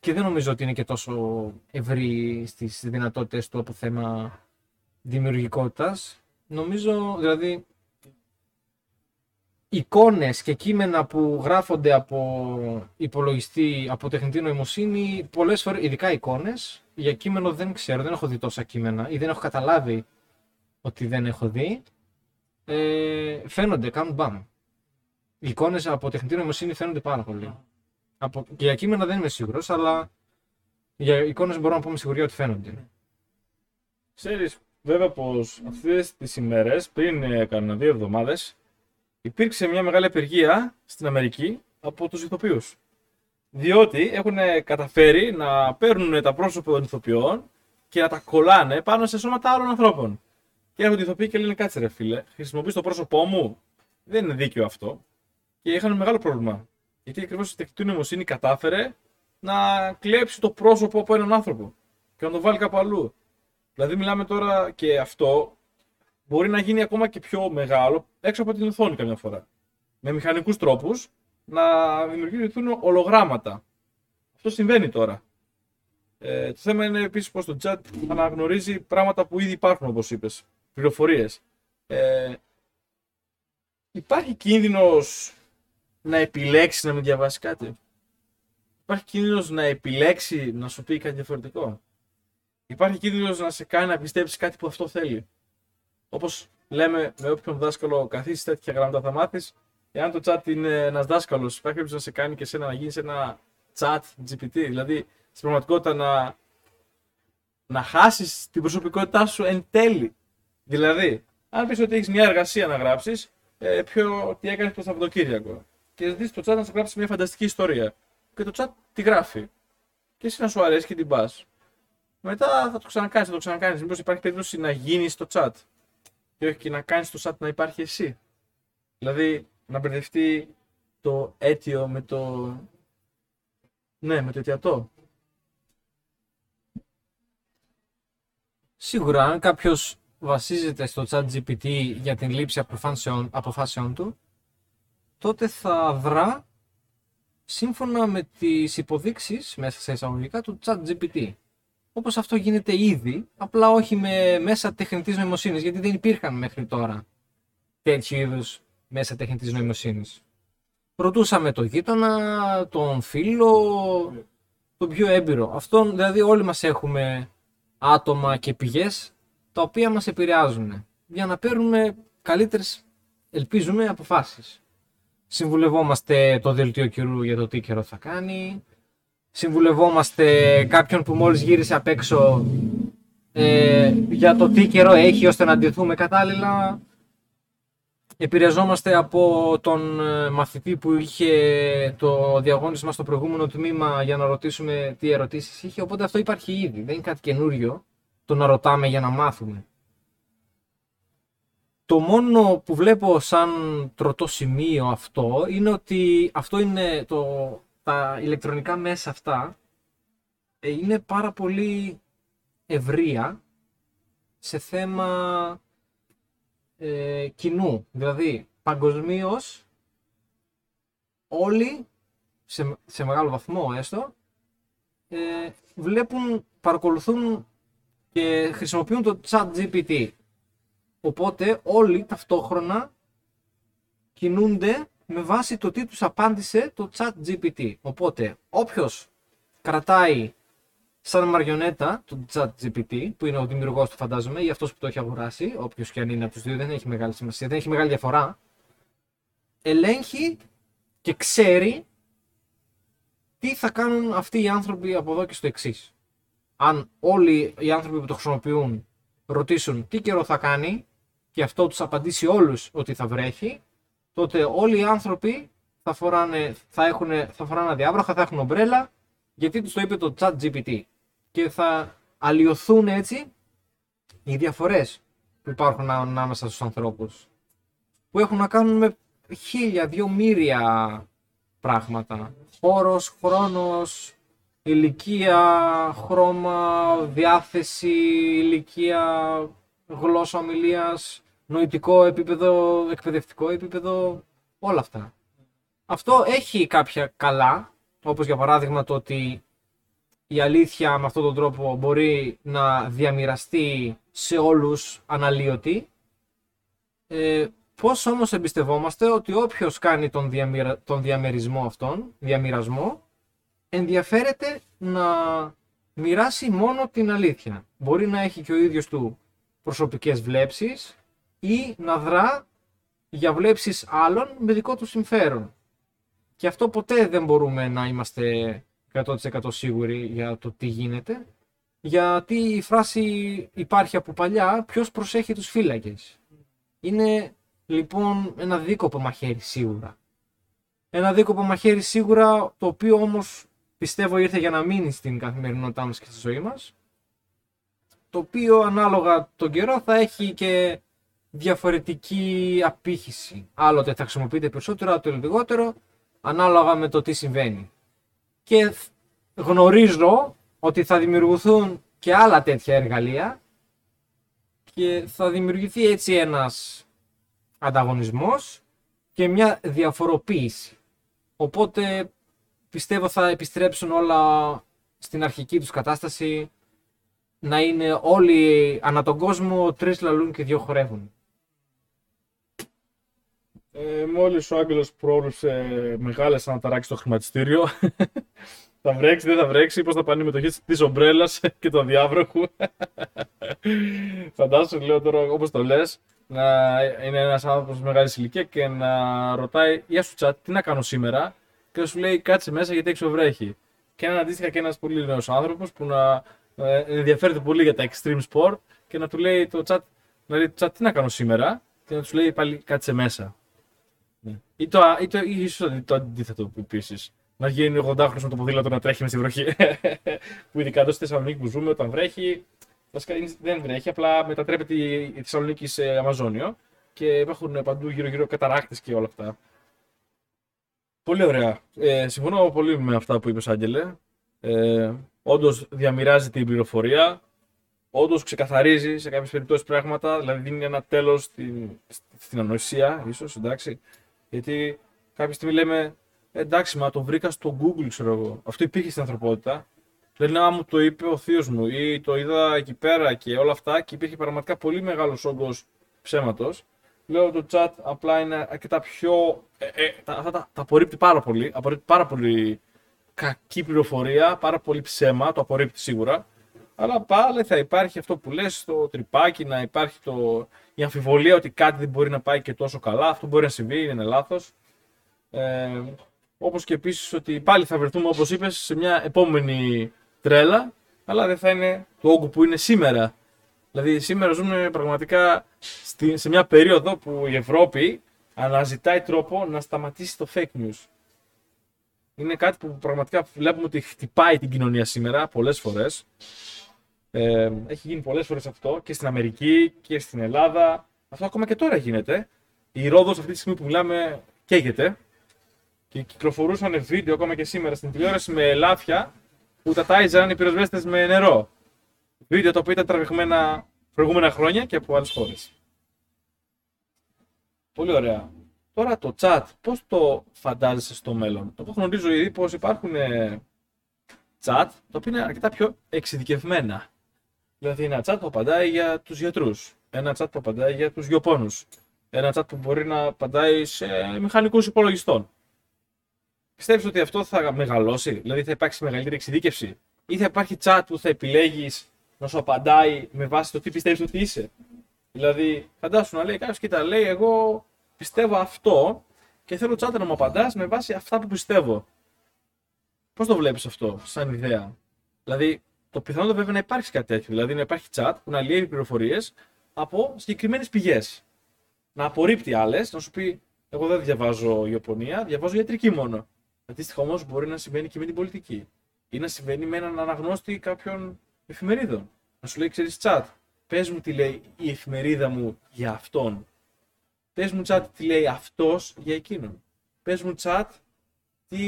και δεν νομίζω ότι είναι και τόσο ευρύ στις δυνατότητες του από θέμα δημιουργικότητας. Νομίζω, δηλαδή, εικόνες και κείμενα που γράφονται από υπολογιστή, από τεχνητή νοημοσύνη, πολλές φορές, ειδικά εικόνες, για κείμενο δεν ξέρω, δεν έχω δει τόσα κείμενα ή δεν έχω καταλάβει ότι δεν έχω δει, ε, φαίνονται, κάνουν μπαμ. Οι εικόνες από τεχνητή νοημοσύνη φαίνονται πάρα πολύ. Από, και για κείμενα δεν είμαι σίγουρος, αλλά για εικόνες μπορώ να πω με σιγουριά ότι φαίνονται. Ξέρεις, Βέβαια πως αυτές τις ημέρες, πριν ε, κανένα δύο εβδομάδες, υπήρξε μια μεγάλη απεργία στην Αμερική από τους ηθοποιούς. Διότι έχουν καταφέρει να παίρνουν τα πρόσωπα των ηθοποιών και να τα κολλάνε πάνω σε σώματα άλλων ανθρώπων. Και έρχονται οι ηθοποιοί και λένε: Κάτσε ρε φίλε, χρησιμοποιείς το πρόσωπό μου. Δεν είναι δίκαιο αυτό. Και είχαν μεγάλο πρόβλημα. Γιατί ακριβώς η τεχνητή νοημοσύνη κατάφερε να κλέψει το πρόσωπο από έναν άνθρωπο και να το βάλει κάπου αλλού. Δηλαδή μιλάμε τώρα και αυτό μπορεί να γίνει ακόμα και πιο μεγάλο έξω από την οθόνη καμιά φορά. Με μηχανικούς τρόπους να δημιουργηθούν ολογράμματα. Αυτό συμβαίνει τώρα. Ε, το θέμα είναι επίσης πως το chat αναγνωρίζει πράγματα που ήδη υπάρχουν όπως είπες. Πληροφορίες. Ε, υπάρχει κίνδυνος να επιλέξει να μην διαβάσει κάτι; Υπάρχει κίνδυνος να επιλέξει να σου πει κάτι διαφορετικό; Υπάρχει κίνδυνος να σε κάνει να πιστέψεις κάτι που αυτό θέλει. Όπως λέμε με όποιον δάσκαλο καθίσεις τέτοια γράμματα θα μάθεις, εάν το chat είναι ένας δάσκαλος, υπάρχει περίπτωση να σε κάνει και εσένα να γίνεις ένα chat GPT. Δηλαδή, στην πραγματικότητα να, να χάσεις την προσωπικότητά σου εν τέλει. Δηλαδή, αν πεις ότι έχεις μια εργασία να γράψεις, ε, ποιο, τι έκανες το Σαββατοκύριακο. Και ζητήσει το chat να σου γράψει μια φανταστική ιστορία. Και το chat τη γράφει. Και εσύ να σου αρέσει και την πας. Μετά θα το ξανακάνεις, θα το ξανακάνεις. Μήπως υπάρχει περίπτωση να γίνεις το chat. Και όχι και να κάνεις το chat να υπάρχει εσύ. Δηλαδή να μπερδευτεί το αίτιο με το. Ναι, με το αιτιατό. Σίγουρα, αν κάποιος βασίζεται στο chat GPT για την λήψη αποφάσεων, αποφάσεων του, τότε θα δρά σύμφωνα με τις υποδείξεις μέσα σε εισαγωγικά του chat GPT. Όπως αυτό γίνεται ήδη, απλά όχι με μέσα τεχνητής νοημοσύνης, γιατί δεν υπήρχαν μέχρι τώρα τέτοιου είδους μέσα τεχνητής νοημοσύνης. Ρωτούσαμε τον γείτονα, τον φίλο, τον πιο έμπειρο. Αυτό δηλαδή όλοι μας έχουμε άτομα και πηγές τα οποία μας επηρεάζουν για να παίρνουμε καλύτερες, ελπίζουμε, αποφάσεις. Συμβουλευόμαστε το δελτίο καιρού για το τι καιρό θα κάνει. Συμβουλευόμαστε κάποιον που μόλις γύρισε απ' έξω ε, για το τι καιρό έχει ώστε να αντιθούμε κατάλληλα. Επηρεαζόμαστε από τον ε, μαθητή που είχε το διαγώνισμα στο προηγούμενο τμήμα για να ρωτήσουμε τι ερωτήσεις είχε. Οπότε αυτό υπάρχει ήδη. Δεν είναι κάτι καινούριο το να ρωτάμε για να μάθουμε. Το μόνο που βλέπω σαν τροτό σημείο αυτό είναι ότι αυτό είναι το, τα ηλεκτρονικά μέσα αυτά ε, είναι πάρα πολύ ευρεία σε θέμα ε, κοινού. Δηλαδή, παγκοσμίως όλοι, σε, σε μεγάλο βαθμό έστω, ε, βλέπουν, παρακολουθούν και χρησιμοποιούν το chat GPT. Οπότε όλοι ταυτόχρονα κινούνται με βάση το τι τους απάντησε το chat GPT. Οπότε όποιος κρατάει σαν μαριονέτα το chat GPT, που είναι ο δημιουργός του φαντάζομαι, ή αυτός που το έχει αγοράσει, όποιος και αν είναι από τους δύο, δεν έχει μεγάλη σημασία, δεν έχει μεγάλη διαφορά, ελέγχει και ξέρει τι θα κάνουν αυτοί οι άνθρωποι από εδώ και στο εξής. Αν όλοι οι άνθρωποι που το χρησιμοποιούν ρωτήσουν τι καιρό θα κάνει και αυτό τους απαντήσει όλους ότι θα βρέχει, τότε όλοι οι άνθρωποι θα, φοράνε, θα, έχουν, θα φοράνε αδιάβροχα, θα έχουν ομπρέλα, γιατί τους το είπε το chat GPT. Και θα αλλοιωθούν έτσι οι διαφορές που υπάρχουν ανάμεσα στους ανθρώπους. Που έχουν να κάνουν με χίλια, δυο μύρια πράγματα. Χώρος, χρόνος, ηλικία, χρώμα, διάθεση, ηλικία, γλώσσα ομιλίας, νοητικό επίπεδο, εκπαιδευτικό επίπεδο, όλα αυτά. Αυτό έχει κάποια καλά, όπως για παράδειγμα το ότι η αλήθεια με αυτόν τον τρόπο μπορεί να διαμοιραστεί σε όλους αναλύωτη. Ε, πώς όμως εμπιστευόμαστε ότι όποιος κάνει τον, διαμοιρα... τον διαμερισμό αυτόν, διαμοιρασμό, ενδιαφέρεται να μοιράσει μόνο την αλήθεια. Μπορεί να έχει και ο ίδιος του προσωπικές βλέψεις, ή να δρά για βλέψεις άλλων με δικό του συμφέρον. Και αυτό ποτέ δεν μπορούμε να είμαστε 100% σίγουροι για το τι γίνεται, γιατί η φράση υπάρχει από παλιά, ποιος προσέχει τους φύλακες. Είναι λοιπόν ένα δίκοπο μαχαίρι σίγουρα. Ένα δίκοπο μαχαίρι σίγουρα, το οποίο όμως πιστεύω ήρθε για να μείνει στην καθημερινότητά μας και στη ζωή μας, το οποίο ανάλογα τον καιρό θα έχει και διαφορετική απήχηση. Άλλοτε θα χρησιμοποιείται περισσότερο, άλλοτε λιγότερο, ανάλογα με το τι συμβαίνει. Και γνωρίζω ότι θα δημιουργηθούν και άλλα τέτοια εργαλεία και θα δημιουργηθεί έτσι ένας ανταγωνισμός και μια διαφοροποίηση. Οπότε πιστεύω θα επιστρέψουν όλα στην αρχική τους κατάσταση να είναι όλοι ανά τον κόσμο τρεις λαλούν και δύο χορεύουν. Ε, μόλις ο Άγγελος πρόβλεψε μεγάλες αναταράξεις στο χρηματιστήριο, <laughs> θα βρέξει, δεν θα βρέξει, πώς θα πάνε η μετοχή της ομπρέλας <laughs> και του διάβροχου. <laughs> Φαντάσου, λέω τώρα, όπως το λες, να είναι ένας άνθρωπος μεγάλης ηλικία και να ρωτάει Γεια σου, chat, τι να κάνω σήμερα; Και σου λέει Κάτσε μέσα γιατί έξω βρέχει. Και έναν αντίστοιχα και ένας πολύ νέος άνθρωπος που να ε, ενδιαφέρεται πολύ για τα extreme sport και να του λέει το chat, να λέει, chat τι να κάνω σήμερα; Και να τους λέει πάλι Κάτσε μέσα. Ναι. Ή, το, ή, το, ή ίσως το αντίθετο επίσης. Να γίνει 80χρονο με το ποδήλατο να τρέχει με στη βροχή. <laughs> που ειδικά εδώ στη Θεσσαλονίκη που ζούμε, όταν βρέχει, Βασικά δεν βρέχει, απλά μετατρέπεται η Θεσσαλονίκη σε Αμαζόνιο και υπάρχουν παντού γύρω-γύρω καταράκτε και όλα αυτά. Πολύ ωραία. Ε, συμφωνώ πολύ με αυτά που είπες, Άγγελε. Ε, Όντως διαμοιράζει την πληροφορία. Όντως ξεκαθαρίζει σε κάποιες περιπτώσεις πράγματα. Δηλαδή δίνει ένα τέλος στην, στην ανοησία, ίσως εντάξει. Γιατί κάποια στιγμή λέμε εντάξει, μα το βρήκα στο Google, ξέρω εγώ. Αυτό υπήρχε στην ανθρωπότητα. Λένε, άμα μου το είπε ο θείος μου ή το είδα εκεί πέρα και όλα αυτά και υπήρχε πραγματικά πολύ μεγάλος όγκος ψέματος. Λέω το chat απλά είναι αρκετά πιο. Ε, ε, τα, αυτά τα, τα απορρίπτει πάρα πολύ. Απορρίπτει πάρα πολύ κακή πληροφορία, πάρα πολύ ψέμα, το απορρίπτει σίγουρα. Αλλά πάλι θα υπάρχει αυτό που λες, το τρυπάκι, να υπάρχει το... η αμφιβολία ότι κάτι δεν μπορεί να πάει και τόσο καλά. Αυτό μπορεί να συμβεί, είναι λάθος. Ε, όπως και επίσης ότι πάλι θα βρεθούμε, όπως είπες, σε μια επόμενη τρέλα, αλλά δεν θα είναι το όγκο που είναι σήμερα. Δηλαδή σήμερα ζούμε πραγματικά σε μια περίοδο που η Ευρώπη αναζητάει τρόπο να σταματήσει το fake news. Είναι κάτι που πραγματικά βλέπουμε ότι χτυπάει την κοινωνία σήμερα πολλές φορές. Ε, έχει γίνει πολλές φορές αυτό και στην Αμερική και στην Ελλάδα. Αυτό ακόμα και τώρα γίνεται. Η Ρόδος αυτή τη στιγμή που μιλάμε καίγεται και κυκλοφορούσαν βίντεο ακόμα και σήμερα στην τηλεόραση με ελάφια που τα τάιζαν οι πυροσβέστες με νερό. Βίντεο τα οποία ήταν τραβηγμένα προηγούμενα χρόνια και από άλλες χώρες. Πολύ ωραία. Τώρα το chat, πώς το φαντάζεσαι στο μέλλον; Το γνωρίζω ήδη πως υπάρχουν ε, chat τα οποία είναι αρκετά πιο εξειδικευμένα. Δηλαδή ένα chat που απαντάει για τους γιατρούς, ένα chat που απαντάει για τους γεωπόνους, ένα chat που μπορεί να απαντάει σε μηχανικούς υπολογιστών. Πιστεύεις ότι αυτό θα μεγαλώσει, δηλαδή θα υπάρξει μεγαλύτερη εξειδίκευση, ή θα υπάρχει chat που θα επιλέγεις να σου απαντάει με βάση το τι πιστεύεις ότι είσαι; Δηλαδή, φαντάσου να λέει κάποιος, κοίτα, λέει, εγώ πιστεύω αυτό και θέλω chat να μου απαντάς με βάση αυτά που πιστεύω. Πώς το βλέπεις αυτό, σαν ιδέα; Δηλαδή, το πιθανό βέβαια να υπάρξει κάτι τέτοιο. Δηλαδή, να υπάρχει chat που να λύει πληροφορίες από συγκεκριμένες πηγές. Να απορρίπτει άλλες, να σου πει, Εγώ δεν διαβάζω Ιωπωνία, διαβάζω ιατρική μόνο. Αντίστοιχα όμως μπορεί να συμβαίνει και με την πολιτική. Ή να συμβαίνει με έναν αναγνώστη κάποιων εφημερίδων. Να σου λέει, ξέρεις, τσάτ, πες μου τι λέει η εφημερίδα μου για αυτόν. Πες μου, τσάτ, τι λέει αυτός για εκείνον. Πες μου, τσάτ, τι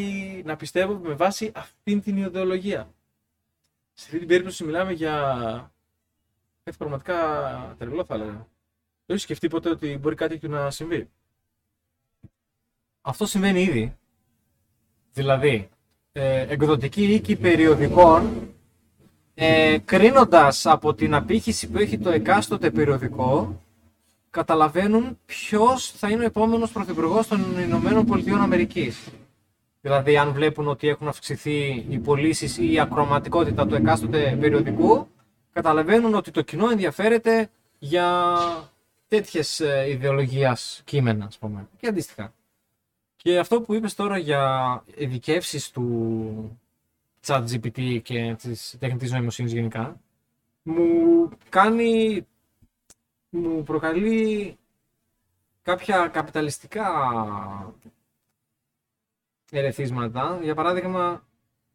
να πιστεύω με βάση αυτήν την ιδεολογία. Σε αυτή την περίπτωση μιλάμε για κάτι πραγματικά τρελό, θα έλεγα. Δεν έχεις σκεφτεί ποτέ ότι μπορεί κάτι τέτοιο να συμβεί; Αυτό συμβαίνει ήδη. Δηλαδή, ε, εκδοτική οίκη περιοδικών, ε, κρίνοντας από την απήχηση που έχει το εκάστοτε περιοδικό, καταλαβαίνουν ποιος θα είναι ο επόμενος πρωθυπουργός των Ηνωμένων Πολιτειών Αμερικής. Δηλαδή, αν βλέπουν ότι έχουν αυξηθεί οι πωλήσεις ή η ακροματικότητα του εκάστοτε περιοδικού, καταλαβαίνουν ότι το κοινό ενδιαφέρεται για τέτοιες ε, ιδεολογίας κείμενα, ας πούμε, και αντίστοιχα. Και αυτό που είπες τώρα για ειδικεύσεις του chat GPT και της τεχνητής νοημοσύνης γενικά, μου κάνει, μου προκαλεί κάποια καπιταλιστικά ερεθίσματα. Για παράδειγμα,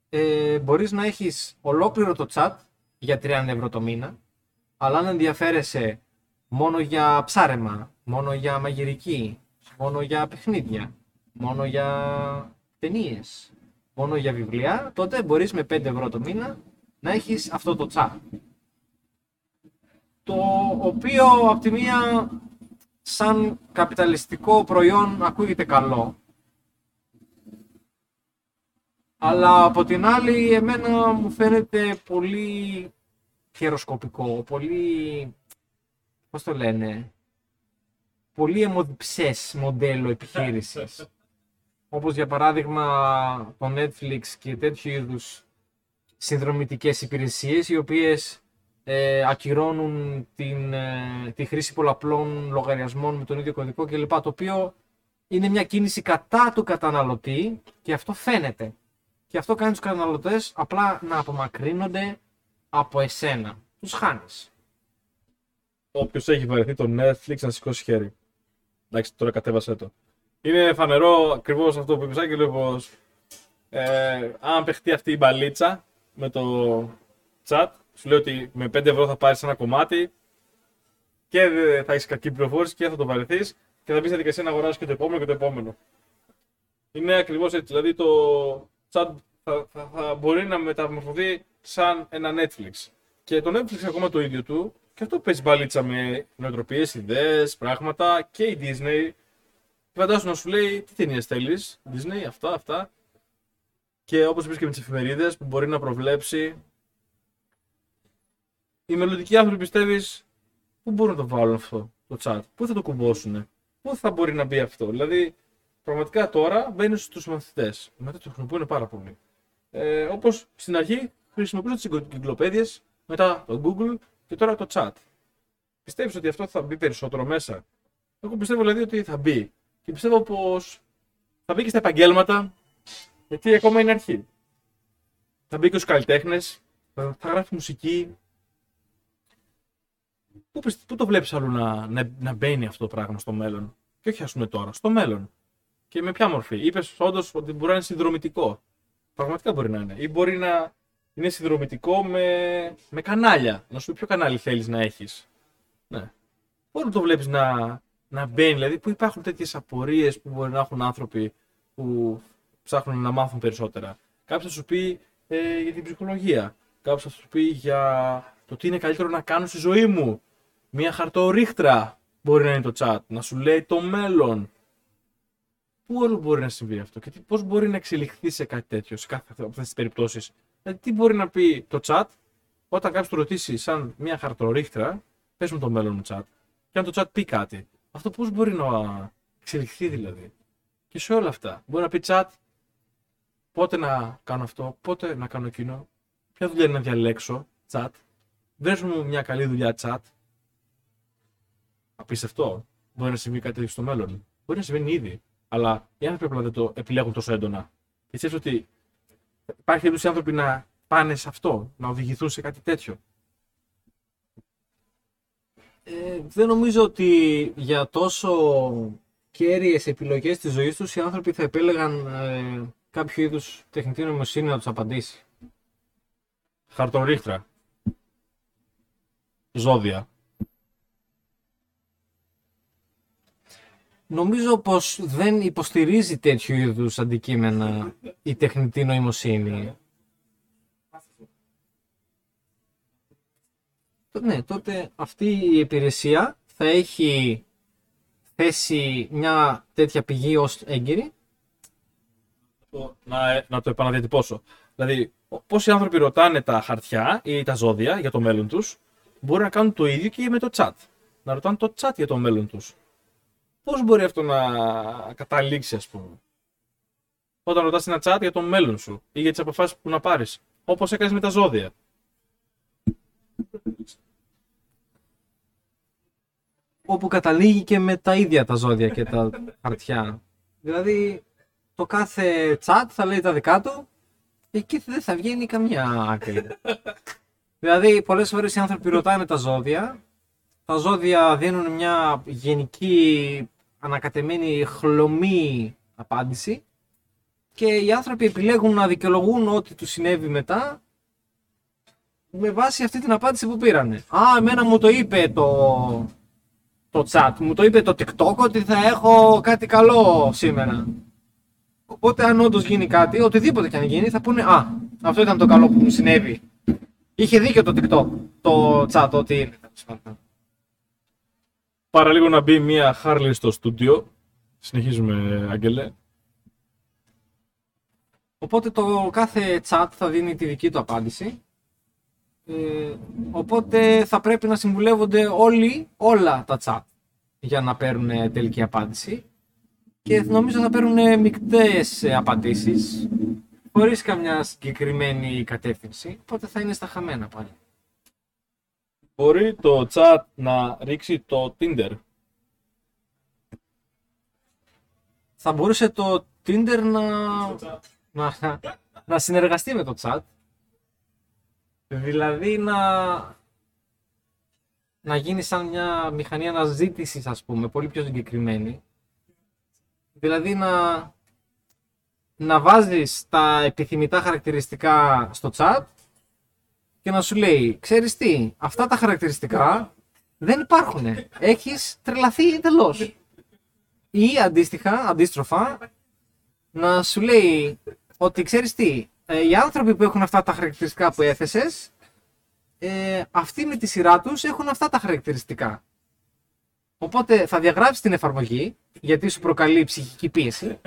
ε, μπορείς να έχεις ολόκληρο το chat για 30 ευρώ το μήνα, αλλά αν ενδιαφέρεσαι μόνο για ψάρεμα, μόνο για μαγειρική, μόνο για παιχνίδια, μόνο για ταινίες, μόνο για βιβλία, τότε μπορείς με 5 ευρώ το μήνα να έχεις αυτό το chat. Το οποίο από τη μία σαν καπιταλιστικό προϊόν ακούγεται καλό, αλλά από την άλλη εμένα μου φαίνεται πολύ χειροσκοπικό, πολύ, πώς το λένε, πολύ αιμοδιψές μοντέλο επιχείρησης. Όπως για παράδειγμα το Netflix και τέτοιου είδους συνδρομητικές υπηρεσίες οι οποίες ε, ακυρώνουν την, ε, τη χρήση πολλαπλών λογαριασμών με τον ίδιο κωδικό κλπ. Το οποίο είναι μια κίνηση κατά του καταναλωτή και αυτό φαίνεται. Και αυτό κάνει τους καταναλωτές απλά να απομακρύνονται από εσένα. Τους χάνεις. Όποιος έχει βαρεθεί το Netflix να σηκώσει χέρι. Εντάξει, τώρα κατέβασε το. Είναι φανερό ακριβώς αυτό που είπες, Άγγελε, πως ε, αν παιχτεί αυτή η μπαλίτσα με το chat, σου λέει ότι με 5 ευρώ θα πάρεις ένα κομμάτι και θα έχεις κακή πληροφόρηση και θα το βαρεθείς και θα μπεις στη δικασία να αγοράσεις και το επόμενο και το επόμενο. Είναι ακριβώς έτσι. Δηλαδή το chat θα, θα, θα μπορεί να μεταμορφωθεί σαν ένα Netflix. Και το Netflix ακόμα το ίδιο του, και αυτό παίζει μπαλίτσα με νοοτροπίες, ιδέες, πράγματα και η Disney. Φαντάζομαι να σου λέει τι ταινίες θέλεις, Disney, αυτά, αυτά. Και όπως είπες και με τις εφημερίδες που μπορεί να προβλέψει. Οι μελλοντικοί άνθρωποι πιστεύεις πού μπορούν να το βάλουν αυτό το chat, πού θα το κουμπώσουν, πού θα μπορεί να μπει αυτό; Δηλαδή, πραγματικά τώρα μπαίνει στους μαθητές. Μετά το χρησιμοποιούν πάρα πολύ. Ε, Όπως στην αρχή χρησιμοποιούσαν τις εγκυκλοπαίδειες, μετά το Google και τώρα το chat. Πιστεύεις ότι αυτό θα μπει περισσότερο μέσα; Εγώ πιστεύω δηλαδή ότι θα μπει. Και πιστεύω πως θα μπει και στα επαγγέλματα, γιατί ακόμα είναι αρχή. Θα μπει και στους καλλιτέχνες, θα, θα γράφει μουσική. Πού, πού το βλέπεις αλλού να, να, να μπαίνει αυτό το πράγμα στο μέλλον, και όχι ας πούμε τώρα, στο μέλλον. Και με ποια μορφή; Είπες όντως ότι μπορεί να είναι συνδρομητικό. Πραγματικά μπορεί να είναι. Ή μπορεί να είναι συνδρομητικό με, με κανάλια. Να σου πει ποιο κανάλι θέλεις να έχεις. Ναι. Μπορεί να το βλέπεις να, να μπαίνει, δηλαδή που υπάρχουν τέτοιες απορίες που μπορεί να έχουν άνθρωποι που ψάχνουν να μάθουν περισσότερα. Κάποιος θα σου πει ε, για την ψυχολογία. Κάποιος θα σου πει για το τι είναι καλύτερο να κάνω στη ζωή μου. Μια χαρτορίχτρα μπορεί να είναι το chat. Να σου λέει το μέλλον. Πού όλο μπορεί να συμβεί αυτό και πώς μπορεί να εξελιχθεί σε κάτι τέτοιο, σε κάθε από αυτές τις περιπτώσεις. Δηλαδή, τι μπορεί να πει το chat όταν κάποιος του ρωτήσει σαν μια χαρτορίχτρα, πες μου το μέλλον μου chat, και αν το chat πει κάτι. Αυτό πώς μπορεί να εξελιχθεί δηλαδή. Και σε όλα αυτά. Μπορεί να πει chat, πότε να κάνω αυτό, πότε να κάνω εκείνο, ποια δουλειά είναι να διαλέξω, chat. Βρες μου μια καλή δουλειά chat. Απίστευτο. Μπορεί να συμβεί κάτι τέτοιο στο μέλλον. Μπορεί να συμβαίνει ήδη. Αλλά οι άνθρωποι δεν το επιλέγουν τόσο έντονα. Πιστεύω ότι υπάρχει οι άνθρωποι να πάνε σε αυτό, να οδηγηθούν σε κάτι τέτοιο. Ε, δεν νομίζω ότι για τόσο κέρυες επιλογές της ζωής τους οι άνθρωποι θα επέλεγαν ε, κάποιο είδους τεχνητή νοημοσύνη να τους απαντήσει. Χαρτορίχτρα. Ζώδια. Νομίζω πως δεν υποστηρίζει τέτοιου είδους αντικείμενα η τεχνητή νοημοσύνη. Ναι, τότε αυτή η υπηρεσία θα έχει θέσει μια τέτοια πηγή ως έγκυρη. Να, να το επαναδιατυπώσω. Δηλαδή, πόσοι άνθρωποι ρωτάνε τα χαρτιά ή τα ζώδια για το μέλλον τους, μπορεί να κάνουν το ίδιο και με το chat. Να ρωτάνε το chat για το μέλλον τους πώς μπορεί αυτό να καταλήξει, ας πούμε; Όταν ρωτάς ένα chat για το μέλλον σου ή για τις αποφάσεις που να πάρεις. Όπως έκανες με τα ζώδια. Όπου καταλήγει και με τα ίδια τα ζώδια και τα χαρτιά. Δηλαδή, το κάθε chat θα λέει τα δικά του εκεί δεν θα βγαίνει καμιά άκρη. δηλαδή, πολλές φορές οι άνθρωποι ρωτάνε τα ζώδια τα ζώδια δίνουν μια γενική ανακατεμένη χλωμή απάντηση και οι άνθρωποι επιλέγουν να δικαιολογούν ό,τι του συνέβη μετά με βάση αυτή την απάντηση που πήρανε. Α, εμένα μου το είπε το, το chat, μου το είπε το TikTok ότι θα έχω κάτι καλό σήμερα. Οπότε αν όντως γίνει κάτι, οτιδήποτε και αν γίνει, θα πούνε Α, αυτό ήταν το καλό που μου συνέβη. Είχε δίκιο το TikTok, το chat, ότι Παραλίγο να μπει μία Χάρλι στο στούντιο. Συνεχίζουμε, Άγγελε. Οπότε το κάθε chat θα δίνει τη δική του απάντηση. Ε, οπότε θα πρέπει να συμβουλεύονται όλοι, όλα τα chat για να παίρνουν τελική απάντηση. Και νομίζω θα παίρνουν μικτές απαντήσεις, χωρίς καμιά συγκεκριμένη κατεύθυνση, οπότε θα είναι στα χαμένα πάλι. Μπορεί το chat να ρίξει το Tinder. Θα μπορούσε το Tinder να, να, να συνεργαστεί με το chat. Δηλαδή να, να γίνει σαν μια μηχανή αναζήτησης, ας πούμε, πολύ πιο συγκεκριμένη. Δηλαδή να, να βάζεις τα επιθυμητά χαρακτηριστικά στο chat και να σου λέει, ξέρεις τι, αυτά τα χαρακτηριστικά δεν υπάρχουν. Έχεις τρελαθεί εντελώς. Ή αντίστοιχα, αντίστροφα, να σου λέει ότι ξέρεις τι, ε, οι άνθρωποι που έχουν αυτά τα χαρακτηριστικά που έθεσες, ε, αυτοί με τη σειρά τους έχουν αυτά τα χαρακτηριστικά. Οπότε θα διαγράψεις την εφαρμογή, γιατί σου προκαλεί ψυχική πίεση,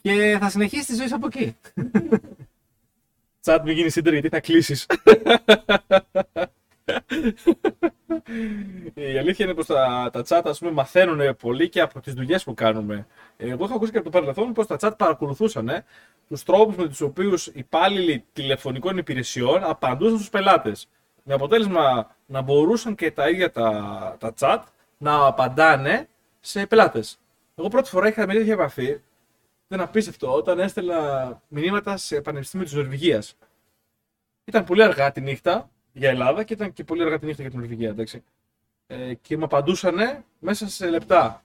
και θα συνεχίσεις τη ζωή σου από εκεί. Τσάτ μην γίνεις σύντερ γιατί θα κλείσεις. Η αλήθεια είναι πως τα, τα chat ας πούμε, μαθαίνουν πολύ και από τις δουλειές που κάνουμε. Εγώ έχω ακούσει και από το παρελθόν πως τα chat παρακολουθούσαν ε, τους τρόπους με τους οποίους υπάλληλοι τηλεφωνικών υπηρεσιών απαντούσαν στους πελάτες. Με αποτέλεσμα να μπορούσαν και τα ίδια τα, τα chat να απαντάνε σε πελάτες. Εγώ πρώτη φορά είχα με τέτοια επαφή ήταν απίστευτο όταν έστελνα μηνύματα σε πανεπιστήμιο της Νορβηγίας. Ήταν πολύ αργά τη νύχτα για Ελλάδα και ήταν και πολύ αργά τη νύχτα για την Νορβηγία, εντάξει. Ε, και μου απαντούσαν μέσα σε λεπτά.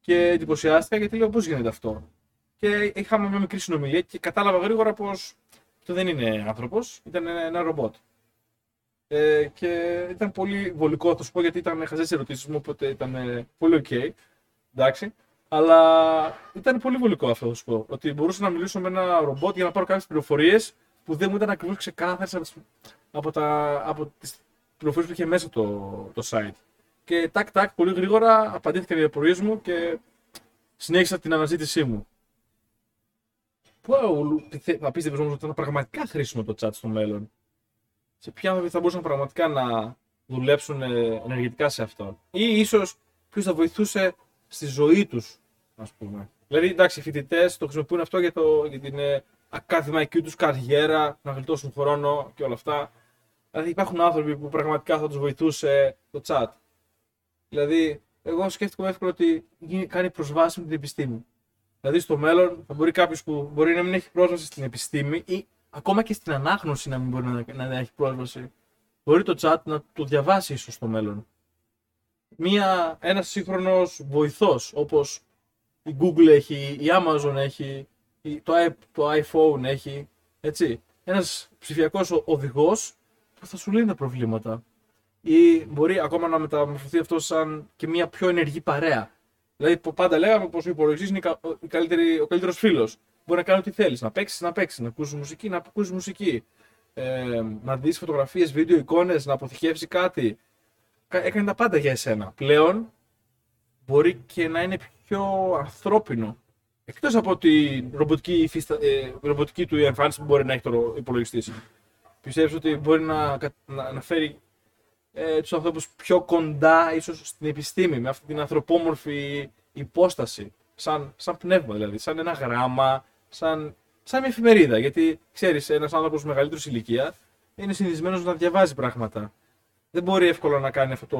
Και εντυπωσιάστηκα γιατί λέω πώς γίνεται αυτό. Και είχαμε μια μικρή συνομιλία και κατάλαβα γρήγορα πως αυτό δεν είναι άνθρωπος, ήταν ένα ρομπότ. Ε, και ήταν πολύ βολικό, θα σου πω, γιατί ήταν χαζέ ερωτήσεις μου, οπότε ήταν πολύ ok. Εντάξει. Αλλά ήταν πολύ βολικό αυτό θα σου πω. Ότι μπορούσα να μιλήσω με ένα ρομπότ για να πάρω κάποιες πληροφορίες που δεν μου ήταν ακριβώς ξεκάθαρες από, τα, από τις πληροφορίες που είχε μέσα το, το site. Και τάκ τάκ πολύ γρήγορα απαντήθηκαν οι απορίες μου και συνέχισα την αναζήτησή μου. Πού θα πίστευε όμως ότι ήταν πραγματικά χρήσιμο το chat στο μέλλον. Σε ποια άνθρωποι θα μπορούσαν πραγματικά να δουλέψουν ενεργητικά σε αυτό. Ή ίσως ποιος θα βοηθούσε στη ζωή τους, ας πούμε. Δηλαδή, εντάξει, οι φοιτητές το χρησιμοποιούν αυτό για, το, για την ε, ακαδημαϊκή τους καριέρα, να γλιτώσουν χρόνο και όλα αυτά. Δηλαδή, υπάρχουν άνθρωποι που πραγματικά θα τους βοηθούσε το chat. Δηλαδή, εγώ σκέφτομαι εύκολα ότι κάνει προσβάσιμη την επιστήμη. Δηλαδή, στο μέλλον θα μπορεί κάποιος που μπορεί να μην έχει πρόσβαση στην επιστήμη ή ακόμα και στην ανάγνωση να μην μπορεί να, να έχει πρόσβαση. Μπορεί το chat να το διαβάσει ίσως στο μέλλον μία, ένας σύγχρονος βοηθός όπως η Google έχει, η Amazon έχει, το, το iPhone έχει, έτσι. Ένας ψηφιακός οδηγός που θα σου λύνει τα προβλήματα. Ή μπορεί ακόμα να μεταμορφωθεί αυτό σαν και μια πιο ενεργή παρέα. Δηλαδή πάντα λέγαμε πως ο υπολογιστής είναι ο καλύτερος φίλος. Μπορεί να κάνει ό,τι θέλεις, να παίξεις, να παίξεις, να ακούσει μουσική, να ακούσει μουσική. Ε, να δεις φωτογραφίες, βίντεο, εικόνες, να αποθηκεύσεις κάτι, έκανε τα πάντα για εσένα. Πλέον μπορεί και να είναι πιο ανθρώπινο. Εκτός από τη ρομποτική, ε, ρομποτική του εμφάνιση που μπορεί να έχει το υπολογιστή. Πιστεύω ότι μπορεί να, να, να φέρει ε, τους ανθρώπους πιο κοντά, ίσως στην επιστήμη, με αυτή την ανθρωπόμορφη υπόσταση. Σαν, σαν πνεύμα δηλαδή, σαν ένα γράμμα, σαν, σαν μια εφημερίδα. Γιατί ξέρεις, ένας άνθρωπος μεγαλύτερης ηλικίας είναι συνηθισμένος να διαβάζει πράγματα δεν μπορεί εύκολα να κάνει αυτό το.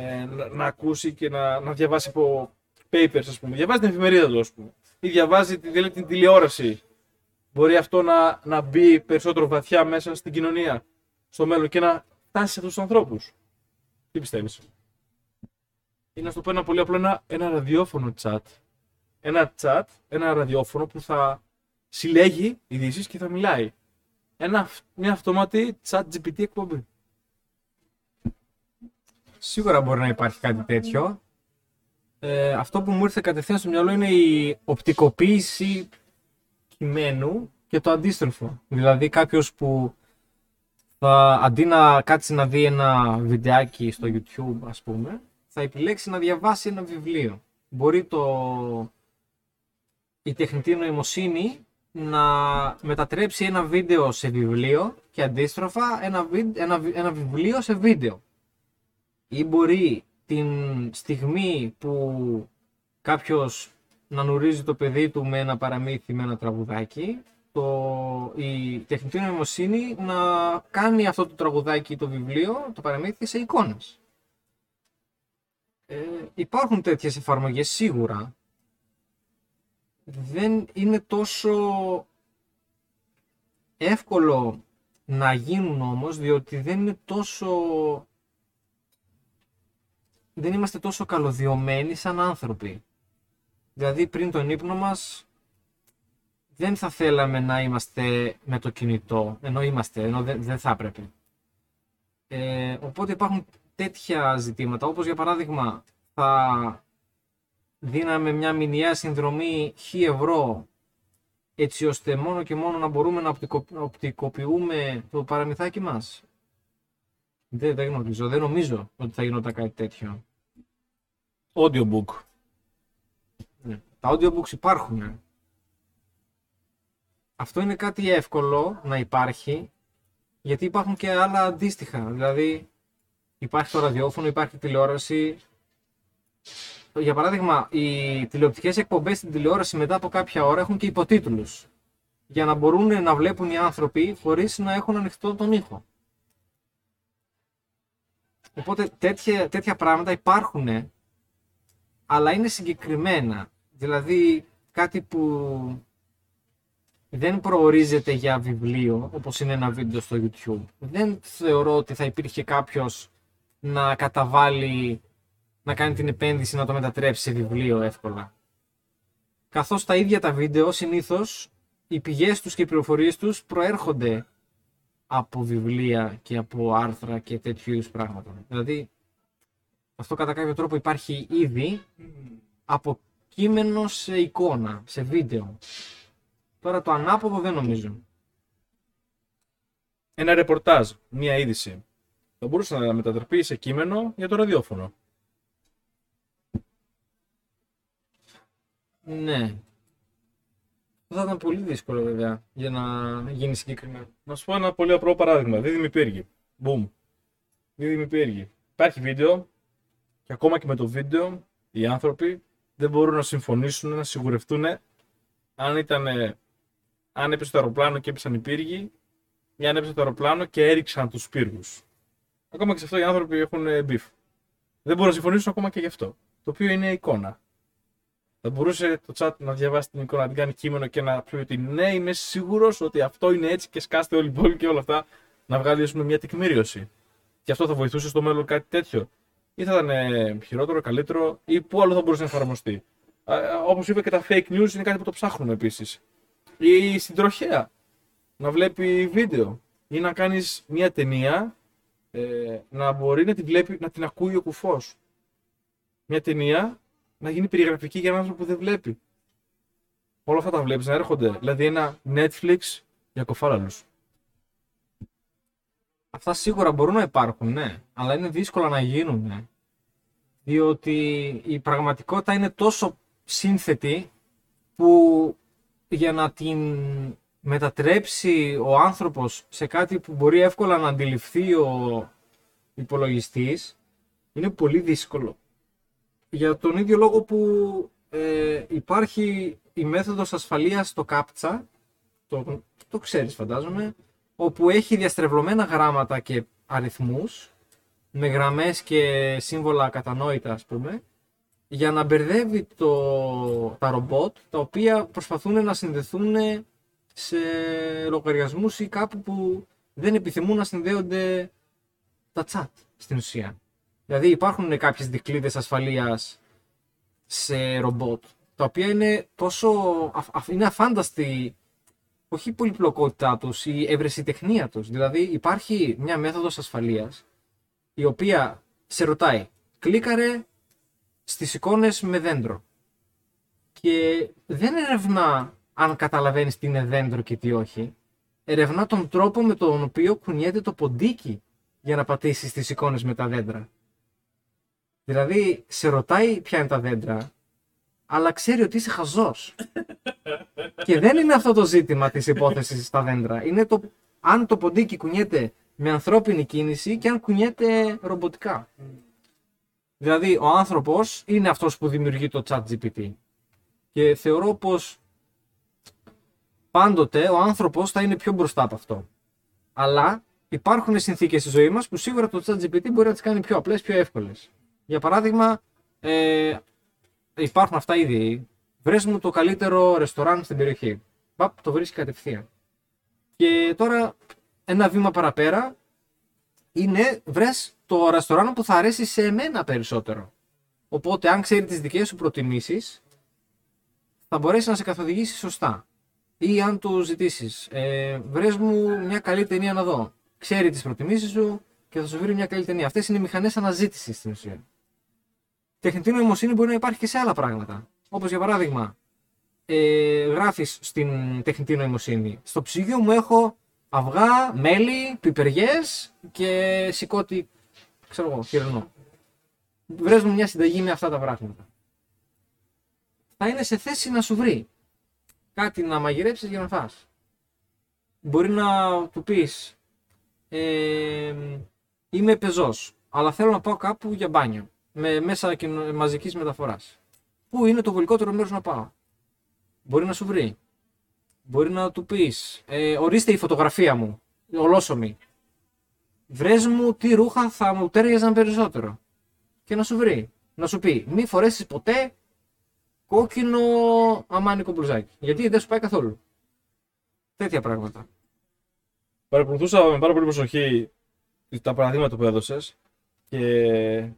Ε, να, ακούσει και να, να διαβάσει από papers, ας πούμε. Διαβάζει την εφημερίδα του, ας πούμε. Ή διαβάζει την, την τηλεόραση. Μπορεί αυτό να, να μπει περισσότερο βαθιά μέσα στην κοινωνία στο μέλλον και να φτάσει σε αυτούς τους ανθρώπους. Τι πιστεύεις; Ή να σου το πω ένα πολύ απλό, ένα, ένα ραδιόφωνο chat. Ένα chat, ένα ραδιόφωνο που θα συλλέγει ειδήσεις και θα μιλάει. Ένα, μια αυτόματη chat GPT εκπομπή. Σίγουρα μπορεί να υπάρχει κάτι τέτοιο. Ε, αυτό που μου ήρθε κατευθείαν στο μυαλό είναι η οπτικοποίηση κειμένου και το αντίστροφο. Δηλαδή κάποιος που θα, αντί να κάτσει να δει ένα βιντεάκι στο YouTube ας πούμε, θα επιλέξει να διαβάσει ένα βιβλίο. Μπορεί το, η τεχνητή νοημοσύνη να μετατρέψει ένα βίντεο σε βιβλίο και αντίστροφα ένα, ένα, ένα βιβλίο σε βίντεο ή μπορεί την στιγμή που κάποιος να νουρίζει το παιδί του με ένα παραμύθι, με ένα τραγουδάκι, το, η τεχνητή νοημοσύνη να κάνει αυτό το τραγουδάκι, το βιβλίο, το παραμύθι σε εικόνες. Ε, υπάρχουν τέτοιες εφαρμογές σίγουρα. Δεν είναι τόσο εύκολο να γίνουν όμως, διότι δεν είναι τόσο... Δεν είμαστε τόσο καλωδιωμένοι σαν άνθρωποι. Δηλαδή πριν τον ύπνο μας δεν θα θέλαμε να είμαστε με το κινητό, ενώ είμαστε, ενώ δεν, δεν θα έπρεπε. Ε, οπότε υπάρχουν τέτοια ζητήματα, όπως για παράδειγμα θα δίναμε μια μηνιαία συνδρομή 1000 ευρώ έτσι ώστε μόνο και μόνο να μπορούμε να οπτικοποιούμε το παραμυθάκι μας. Δεν, δεν γνωρίζω, δεν νομίζω ότι θα γινόταν κάτι τέτοιο. Audiobook. Ναι. Τα audiobooks υπάρχουν. Αυτό είναι κάτι εύκολο να υπάρχει, γιατί υπάρχουν και άλλα αντίστοιχα. Δηλαδή, υπάρχει το ραδιόφωνο, υπάρχει τηλεόραση. Για παράδειγμα, οι τηλεοπτικές εκπομπές στην τηλεόραση μετά από κάποια ώρα έχουν και υποτίτλους. Για να μπορούν να βλέπουν οι άνθρωποι χωρίς να έχουν ανοιχτό τον ήχο. Οπότε τέτοια, τέτοια πράγματα υπάρχουν, αλλά είναι συγκεκριμένα. Δηλαδή κάτι που δεν προορίζεται για βιβλίο, όπως είναι ένα βίντεο στο YouTube. Δεν θεωρώ ότι θα υπήρχε κάποιος να καταβάλει, να κάνει την επένδυση να το μετατρέψει σε βιβλίο εύκολα. Καθώς τα ίδια τα βίντεο συνήθως οι πηγές τους και οι πληροφορίες τους προέρχονται από βιβλία και από άρθρα και τέτοιου είδους πράγματα. Δηλαδή, αυτό κατά κάποιο τρόπο υπάρχει ήδη από κείμενο σε εικόνα, σε βίντεο. Τώρα το ανάποδο δεν νομίζω. Ένα ρεπορτάζ, μία είδηση. Θα μπορούσε να μετατραπεί σε κείμενο για το ραδιόφωνο. Ναι. Θα ήταν πολύ δύσκολο βέβαια για να γίνει συγκεκριμένο. Να σου πω ένα πολύ απλό παράδειγμα. Δίδυμη πύργη. Μπούμ. Δίδυμη πύργη. Υπάρχει βίντεο και ακόμα και με το βίντεο οι άνθρωποι δεν μπορούν να συμφωνήσουν, να σιγουρευτούν αν ήταν αν έπεσε το αεροπλάνο και έπεσαν οι πύργοι, ή αν έπεσε το αεροπλάνο και έριξαν τους πύργους. Ακόμα και σε αυτό οι άνθρωποι έχουν beef. Δεν μπορούν να συμφωνήσουν ακόμα και γι' αυτό. Το οποίο είναι εικόνα. Θα μπορούσε το chat να διαβάσει την εικόνα, να την κάνει κείμενο και να πει ότι ναι, είμαι σίγουρος ότι αυτό είναι έτσι και σκάστε όλοι οι υπόλοιποι και όλα αυτά. Να βγάλει μια τεκμήριωση. Και αυτό θα βοηθούσε στο μέλλον κάτι τέτοιο. Ή θα ήταν χειρότερο, καλύτερο, ή πού άλλο θα μπορούσε να εφαρμοστεί. Όπως είπε και τα fake news είναι κάτι που το ψάχνουμε επίσης ή στην τροχέα να βλέπει βίντεο ή να κάνεις μια ταινία ε, να μπορεί να την βλέπει, να την ακούει ο κουφός. Μια ταινία να γίνει περιγραφική για έναν άνθρωπο που δεν βλέπει. Όλα αυτά τα βλέπεις να έρχονται. Δηλαδή ένα Netflix για κοφάλαλους. Αυτά σίγουρα μπορούν να υπάρχουν, ναι. Αλλά είναι δύσκολο να γίνουν, ναι. Διότι η πραγματικότητα είναι τόσο σύνθετη που για να την μετατρέψει ο άνθρωπος σε κάτι που μπορεί εύκολα να αντιληφθεί ο υπολογιστής είναι πολύ δύσκολο. Για τον ίδιο λόγο που ε, υπάρχει η μέθοδος ασφαλείας στο CAPTCHA, το, το ξέρεις φαντάζομαι, όπου έχει διαστρεβλωμένα γράμματα και αριθμούς με γραμμές και σύμβολα κατανόητα ας πούμε για να μπερδεύει το, τα ρομπότ τα οποία προσπαθούν να συνδεθούν σε λογαριασμούς ή κάπου που δεν επιθυμούν να συνδέονται τα chat στην ουσία. Δηλαδή υπάρχουν κάποιες δικλείδες ασφαλείας σε ρομπότ τα οποία είναι τόσο είναι αφάνταστη όχι η πολυπλοκότητά τους, η ευρεσιτεχνία τους. Δηλαδή υπάρχει μια μέθοδος ασφαλείας η οποία σε ρωτάει κλίκαρε στις εικόνες με δέντρο. Και δεν ερευνά αν καταλαβαίνεις τι είναι δέντρο και τι όχι. Ερευνά τον τρόπο με τον οποίο κουνιέται το ποντίκι για να πατήσεις τις εικόνες με τα δέντρα. Δηλαδή, σε ρωτάει ποια είναι τα δέντρα, αλλά ξέρει ότι είσαι χαζός. και δεν είναι αυτό το ζήτημα της υπόθεσης στα δέντρα. Είναι το αν το ποντίκι κουνιέται με ανθρώπινη κίνηση και αν κουνιέται ρομποτικά. Δηλαδή, ο άνθρωπος είναι αυτός που δημιουργεί το chat GPT. Και θεωρώ πως πάντοτε ο άνθρωπος θα είναι πιο μπροστά από αυτό. Αλλά υπάρχουν συνθήκες στη ζωή μας που σίγουρα το ChatGPT μπορεί να τις κάνει πιο απλές, πιο εύκολες. Για παράδειγμα, ε, υπάρχουν αυτά ήδη. Βρες μου το καλύτερο ρεστοράν στην περιοχή. Παπ, το βρίσκει κατευθείαν. Και τώρα ένα βήμα παραπέρα είναι βρες το ρεστοράν που θα αρέσει σε εμένα περισσότερο. Οπότε αν ξέρει τις δικές σου προτιμήσεις θα μπορέσει να σε καθοδηγήσει σωστά. Ή αν του ζητήσεις, ε, βρες μου μια καλή ταινία να δω. Ξέρει τις προτιμήσεις σου και θα σου βρει μια καλή ταινία. Αυτές είναι οι μηχανές αναζήτησης στην ουσία. Τεχνητή νοημοσύνη μπορεί να υπάρχει και σε άλλα πράγματα. Όπως για παράδειγμα, ε, γράφεις στην τεχνητή νοημοσύνη. Στο ψυγείο μου έχω αυγά, μέλι, πιπεριές και σηκώτη, ξέρω εγώ, χοιρινό. Βρες μου μια συνταγή με αυτά τα πράγματα. Θα είναι σε θέση να σου βρει κάτι να μαγειρέψεις για να φας. Μπορεί να του πεις ε, είμαι πεζός, αλλά θέλω να πάω κάπου για μπάνιο, με μέσα μαζικής μεταφοράς. Πού είναι το βολικότερο μέρος να πάω; Μπορεί να σου βρει. Μπορεί να του πεις, ε, ορίστε η φωτογραφία μου, ολόσωμη. Βρες μου τι ρούχα θα μου τέριαζαν περισσότερο. Και να σου βρει. Να σου πει, μη φορέσεις ποτέ κόκκινο αμάνικο μπλουζάκι. Γιατί δεν σου πάει καθόλου. Τέτοια πράγματα. Παρακολουθούσα με πάρα πολύ προσοχή τα παραδείγματα που έδωσες και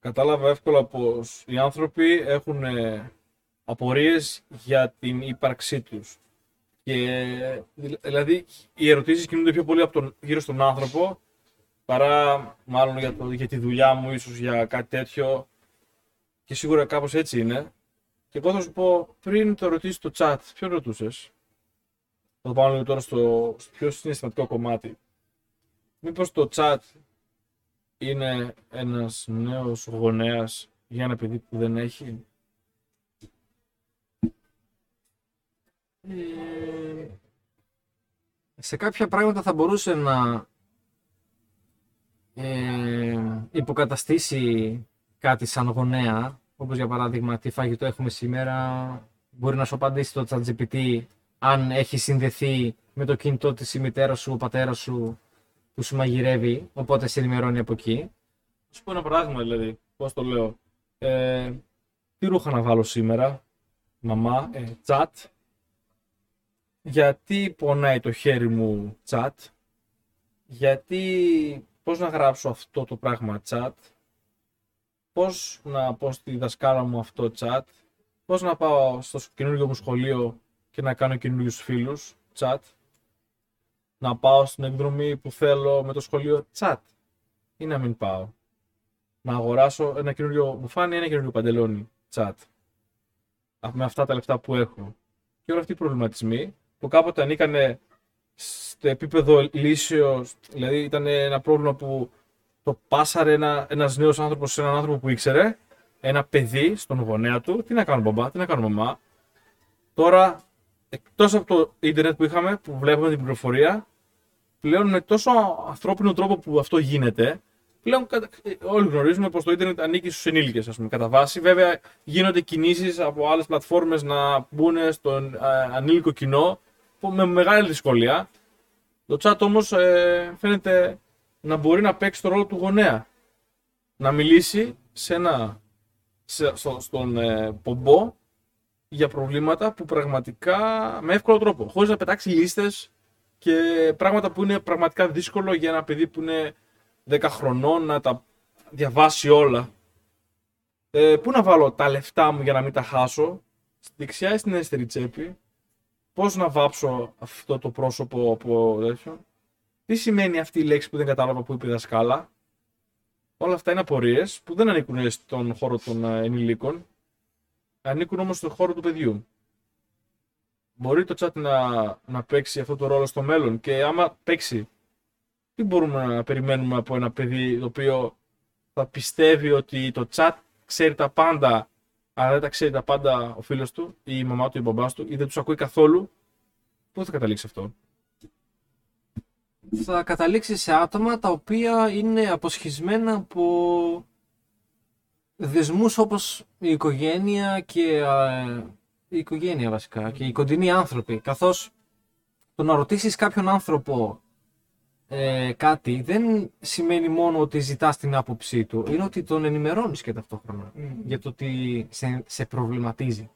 κατάλαβα εύκολα πως οι άνθρωποι έχουν ε, απορίες για την ύπαρξή τους. Και, δηλαδή οι ερωτήσεις κινούνται πιο πολύ από τον, γύρω στον άνθρωπο παρά μάλλον για, το, για τη δουλειά μου, ίσως για κάτι τέτοιο. Και σίγουρα κάπως έτσι είναι. Και εγώ θα σου πω, πριν το ρωτήσεις το chat, ποιο ρωτούσες; Θα το πάω λίγο τώρα στο, στο πιο συναισθηματικό κομμάτι. Μήπως το chat είναι ένας νέος γονέας για ένα παιδί που δεν έχει. Ε, σε κάποια πράγματα θα μπορούσε να ε, υποκαταστήσει κάτι σαν γονέα, όπως για παράδειγμα τι φαγητό έχουμε σήμερα, μπορεί να σου απαντήσει το ChatGPT αν έχει συνδεθεί με το κινητό της η μητέρα σου, ο πατέρας σου που σου μαγειρεύει, οπότε σε ενημερώνει από εκεί. Σου πω ένα παράδειγμα δηλαδή, πώς το λέω. Ε, τι ρούχα να βάλω σήμερα, μαμά, ε, chat. Γιατί πονάει το χέρι μου, chat. Γιατί πώς να γράψω αυτό το πράγμα chat, πώς να πω στη δασκάλα μου αυτό chat, πώς να πάω στο καινούργιο μου σχολείο και να κάνω καινούριους φίλους chat, να πάω στην εκδρομή που θέλω με το σχολείο chat ή να μην πάω. Να αγοράσω ένα καινούριο μπουφάνι ή ένα καινούριο παντελόνι chat. Με αυτά τα λεφτά που έχω. Και όλοι αυτοί οι προβληματισμοί που κάποτε ανήκανε στο επίπεδο λύσεως, δηλαδή ήταν ένα πρόβλημα που το πάσαρε ένα, ένας νέος άνθρωπος σε έναν άνθρωπο που ήξερε, ένα παιδί στον γονέα του, τι να κάνω μπαμπά, τι να κάνω μαμά. Τώρα, εκτός από το ίντερνετ που είχαμε, που βλέπουμε την πληροφορία, πλέον με τόσο ανθρώπινο τρόπο που αυτό γίνεται, πλέον όλοι γνωρίζουμε πως το ίντερνετ ανήκει στους ενήλικες, ας πούμε, κατά βάση. Βέβαια, γίνονται κινήσεις από άλλες πλατφόρμες να μπουν στον ε, ανήλικο κοινό, με μεγάλη δυσκολία. Το chat όμως ε, φαίνεται να μπορεί να παίξει το ρόλο του γονέα. Να μιλήσει σε ένα, σε, στον ε, πομπό για προβλήματα που πραγματικά με εύκολο τρόπο, χωρίς να πετάξει λίστες και πράγματα που είναι πραγματικά δύσκολο για ένα παιδί που είναι 10 χρονών να τα διαβάσει όλα. Ε, πού να βάλω τα λεφτά μου για να μην τα χάσω, στη δεξιά ή στην αριστερή τσέπη, πώς να βάψω αυτό το πρόσωπο από τέτοιο; Τι σημαίνει αυτή η λέξη που δεν κατάλαβα που είπε η δασκάλα; Όλα αυτά είναι απορίες που δεν ανήκουν στον χώρο των ε, ενηλίκων. Ανήκουν όμως στον χώρο του παιδιού. Μπορεί το chat να, να παίξει αυτό το ρόλο στο μέλλον και άμα παίξει, τι μπορούμε να περιμένουμε από ένα παιδί το οποίο θα πιστεύει ότι το chat ξέρει τα πάντα αλλά δεν τα ξέρει τα πάντα ο φίλος του ή η μαμά του ή ο μπαμπάς του ή δεν τους ακούει καθόλου, πού θα καταλήξει αυτό; Θα καταλήξει σε άτομα τα οποία είναι αποσχισμένα από δεσμούς όπως η οικογένεια και η οικογένεια βασικά και οι κοντινοί άνθρωποι. Καθώς το να ρωτήσεις κάποιον άνθρωπο ε, κάτι δεν σημαίνει μόνο ότι ζητάς την άποψή του, είναι ότι τον ενημερώνεις και ταυτόχρονα για το ότι σε, σε προβληματίζει.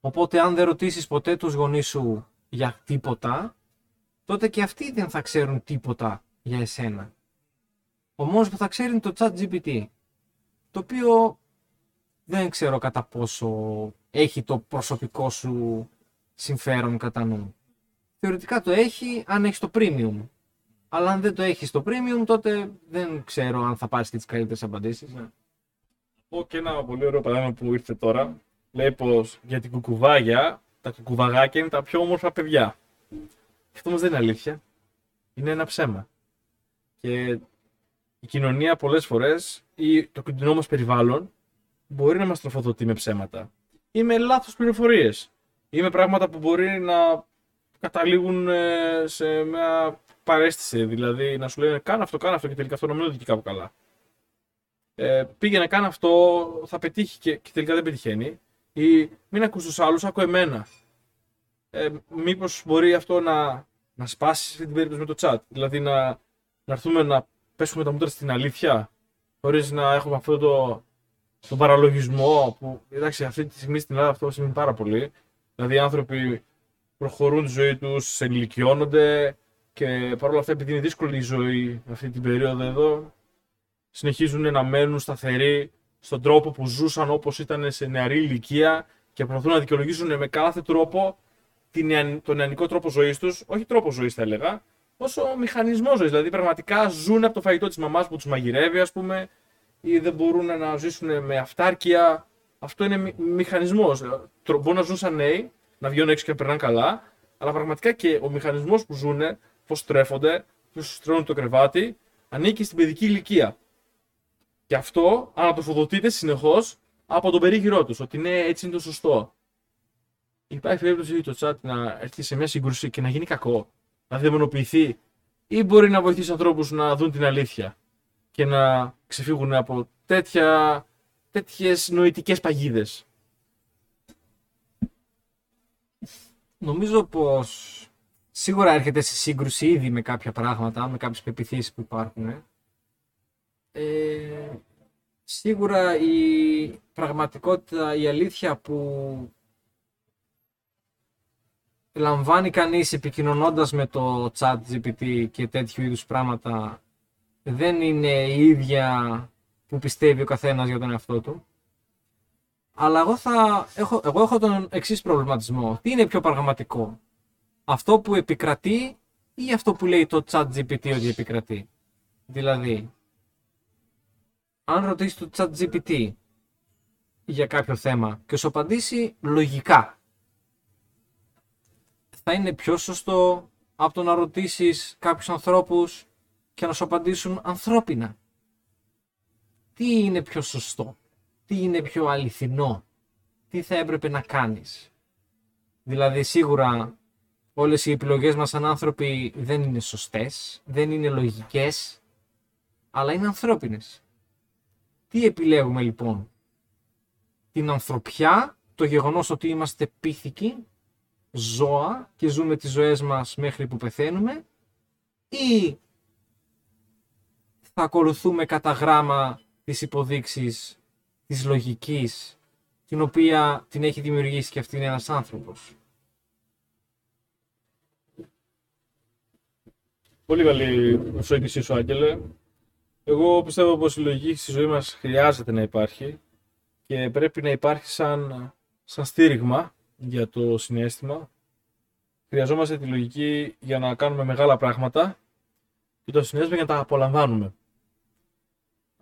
Οπότε αν δεν ρωτήσεις ποτέ τους γονείς σου για τίποτα, τότε και αυτοί δεν θα ξέρουν τίποτα για εσένα. Ο μόνος που θα ξέρει είναι το chat GPT, το οποίο δεν ξέρω κατά πόσο έχει το προσωπικό σου συμφέρον κατά νου; Θεωρητικά το έχει αν έχεις το premium. Αλλά αν δεν το έχεις το premium, τότε δεν ξέρω αν θα πάρεις και τις καλύτερες απαντήσεις. Ναι. Πω και ένα πολύ ωραίο παράδειγμα που ήρθε τώρα. Λέει πως για την κουκουβάγια, τα κουκουβαγάκια είναι τα πιο όμορφα παιδιά. Αυτό όμως δεν είναι αλήθεια. Είναι ένα ψέμα. Και η κοινωνία πολλές φορές ή το κοντινό μας περιβάλλον μπορεί να μας τροφοδοτεί με ψέματα ή με λάθος πληροφορίες ή με πράγματα που μπορεί να καταλήγουν ε, σε μια παρέστηση. Δηλαδή να σου λένε κάνε αυτό, κάνε αυτό και τελικά αυτό να μην οδηγεί κάπου καλά. Ε, πήγε να αυτό, θα πετύχει και, και τελικά δεν πετυχαίνει. Ή μην ακούς τους άλλους, άκου εμένα. Ε, μήπως μπορεί αυτό να, να σπάσει σε την περίπτωση με το chat. Δηλαδή να, να έρθουμε να πέσουμε τα μούτρα στην αλήθεια, χωρίς να έχουμε αυτό το, τον παραλογισμό που, εντάξει, αυτή τη στιγμή στην Ελλάδα αυτό σημαίνει πάρα πολύ. Δηλαδή οι άνθρωποι προχωρούν τη ζωή τους, ενηλικιώνονται, και παρόλα αυτά, επειδή είναι δύσκολη η ζωή αυτή την περίοδο εδώ, συνεχίζουν να μένουν σταθεροί στον τρόπο που ζούσαν όπως ήταν σε νεαρή ηλικία και προσπαθούν να δικαιολογήσουν με κάθε τρόπο την, τον νεανικό τρόπο ζωής τους, όχι τρόπο ζωής θα έλεγα, όσο μηχανισμό ζωής. Δηλαδή, πραγματικά ζουν από το φαγητό της μαμάς που τους μαγειρεύει, ας πούμε, ή δεν μπορούν να ζήσουν με αυτάρκεια. Αυτό είναι μηχανισμός. Μπορούν να ζουν σαν νέοι, να βγαίνουν έξω και να περνάνε καλά, αλλά πραγματικά και ο μηχανισμός που ζουν πώς τρέφονται, πώς στρώνουν το κρεβάτι, ανήκει στην παιδική ηλικία. Και αυτό ανατροφοδοτείται συνεχώς από τον περίγυρό τους, ότι ναι, έτσι είναι το σωστό. Υπάρχει περίπτωση το chat να έρθει σε μια σύγκρουση και να γίνει κακό, να δαιμονοποιηθεί, ή μπορεί να βοηθήσει ανθρώπους να δουν την αλήθεια και να ξεφύγουν από τέτοια, τέτοιες νοητικές παγίδες. Νομίζω πως σίγουρα έρχεται σε σύγκρουση ήδη με κάποια πράγματα, με κάποιες πεπιθήσεις που υπάρχουν. Ε, σίγουρα η πραγματικότητα, η αλήθεια που λαμβάνει κανείς επικοινωνώντας με το chat GPT και τέτοιου είδους πράγματα δεν είναι η ίδια που πιστεύει ο καθένας για τον εαυτό του. Αλλά εγώ, θα έχω, εγώ έχω τον εξής προβληματισμό. Τι είναι πιο πραγματικό, αυτό που επικρατεί ή αυτό που λέει το chat GPT ότι επικρατεί; Δηλαδή, αν ρωτήσεις το chat GPT για κάποιο θέμα και σου απαντήσει λογικά, θα είναι πιο σωστό από το να ρωτήσεις κάποιους ανθρώπους και να σου απαντήσουν ανθρώπινα. Τι είναι πιο σωστό, τι είναι πιο αληθινό, τι θα έπρεπε να κάνεις; Δηλαδή σίγουρα όλες οι επιλογές μας σαν άνθρωποι δεν είναι σωστές, δεν είναι λογικές, αλλά είναι ανθρώπινες. Τι επιλέγουμε λοιπόν, την ανθρωπιά, το γεγονός ότι είμαστε πίθηκοι, ζώα και ζούμε τις ζωές μας μέχρι που πεθαίνουμε ή θα ακολουθούμε κατά γράμμα τις υποδείξεις της λογικής την οποία την έχει δημιουργήσει και αυτή είναι ένας άνθρωπος. Πολύ καλή προσέγγιση σου, Άγγελε. Εγώ πιστεύω πως η λογική στη ζωή μας χρειάζεται να υπάρχει και πρέπει να υπάρχει σαν, σαν στήριγμα για το συνέστημα. Χρειαζόμαστε τη λογική για να κάνουμε μεγάλα πράγματα και το συνέστημα για να τα απολαμβάνουμε.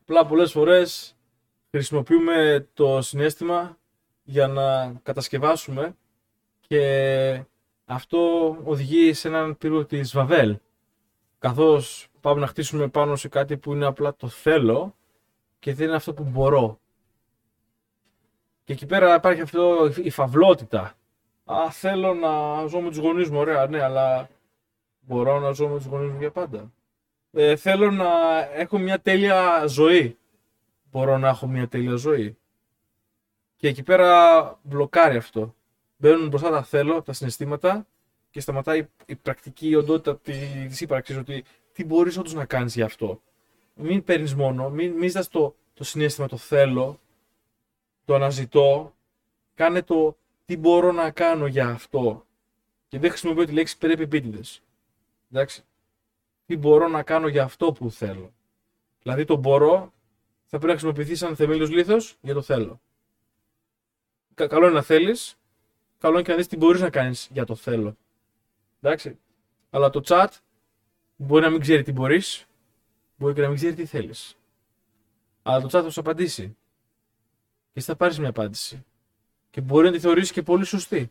Απλά πολλές φορές χρησιμοποιούμε το συνέστημα για να κατασκευάσουμε και αυτό οδηγεί σε έναν πύργο της Βαβέλ καθώς πάμε να χτίσουμε πάνω σε κάτι που είναι απλά το θέλω και δεν είναι αυτό που μπορώ. Και εκεί πέρα υπάρχει αυτό η φαυλότητα. Α, θέλω να ζω με τους γονείς μου, ωραία, ναι, αλλά μπορώ να ζω με τους γονείς μου για πάντα. Ε, θέλω να έχω μια τέλεια ζωή. Μπορώ να έχω μια τέλεια ζωή. Και εκεί πέρα μπλοκάρει αυτό. μπαίνουν μπροστά τα θέλω, τα συναισθήματα και σταματάει η πρακτική οντότητα της ύπαρξης. Ότι τι μπορείς όντως να κάνεις γι' αυτό. Μην παίρνεις μόνο, μην, μην ζητάς το, το συνέστημα, το θέλω, το αναζητώ. Κάνε το τι μπορώ να κάνω για αυτό. Και δεν χρησιμοποιώ τη λέξη πρέπει επίτηδες. Εντάξει. Τι μπορώ να κάνω για αυτό που θέλω. Δηλαδή το μπορώ θα πρέπει να χρησιμοποιηθείς σαν θεμέλιος λίθος για το θέλω. Καλό είναι να θέλεις, καλό είναι και να δεις τι μπορείς να κάνεις για το θέλω. Εντάξει. Αλλά το chat μπορεί να μην ξέρει τι μπορείς, μπορεί και να μην ξέρει τι θέλεις. Αλλά το chat θα σου απαντήσει. Και εσύ θα πάρεις μια απάντηση. Και μπορεί να τη θεωρήσεις και πολύ σωστή.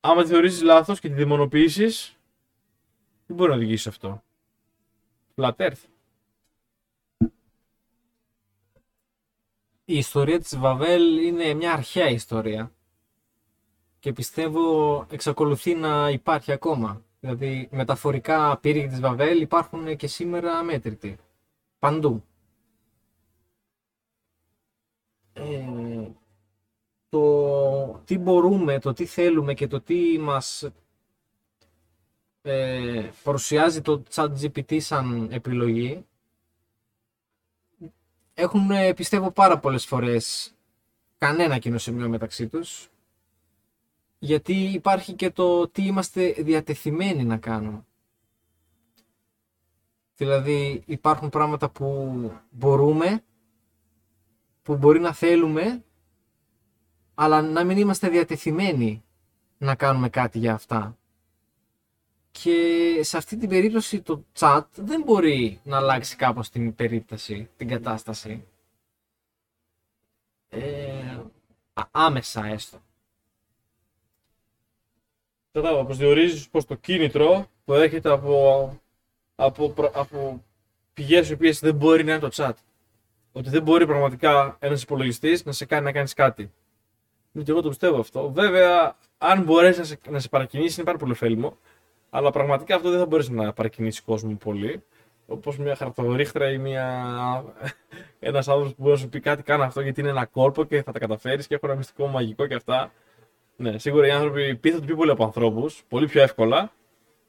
Άμα τη θεωρήσεις λάθος και τη δαιμονοποιήσεις, δεν μπορεί να οδηγήσει αυτό. Flat Earth. Η ιστορία της Βαβέλ είναι μια αρχαία ιστορία και πιστεύω εξακολουθεί να υπάρχει ακόμα. Δηλαδή μεταφορικά πύργοι της Βαβέλ υπάρχουν και σήμερα αμέτρητοι. Παντού. Ε, το τι μπορούμε, το τι θέλουμε και το τι μας ε, παρουσιάζει το ChatGPT σαν επιλογή έχουν ε, πιστεύω πάρα πολλές φορές κανένα κοινό σημείο μεταξύ τους γιατί υπάρχει και το τι είμαστε διατεθειμένοι να κάνουμε. Δηλαδή υπάρχουν πράγματα που μπορούμε, που μπορεί να θέλουμε, αλλά να μην είμαστε διατεθειμένοι να κάνουμε κάτι για αυτά. Και σε αυτή την περίπτωση το chat δεν μπορεί να αλλάξει κάπως την περίπτωση, την κατάσταση. Ε, άμεσα έστω. Κατάλαβα, προσδιορίζεις πως το κίνητρο που έρχεται από, από, από πηγές οι οποίες δεν μπορεί να είναι το chat. Ότι δεν μπορεί πραγματικά ένας υπολογιστής να σε κάνει να κάνεις κάτι. Και εγώ το πιστεύω αυτό. Βέβαια, αν μπορέσει να σε, να σε παρακινήσει, είναι πάρα πολύ ωφέλιμο. Αλλά πραγματικά αυτό δεν θα μπορέσει να παρακινήσεις κόσμο πολύ. Όπως μια χαρτοβρίχτρα ή μια... <laughs> ένας άνθρωπος που μπορεί να σου πει κάτι, κάνει αυτό γιατί είναι ένα κόρπο και θα τα καταφέρεις και έχω ένα μυστικό μαγικό και αυτά. Ναι, σίγουρα οι άνθρωποι πείθονται πιο πολύ από ανθρώπους, πολύ πιο εύκολα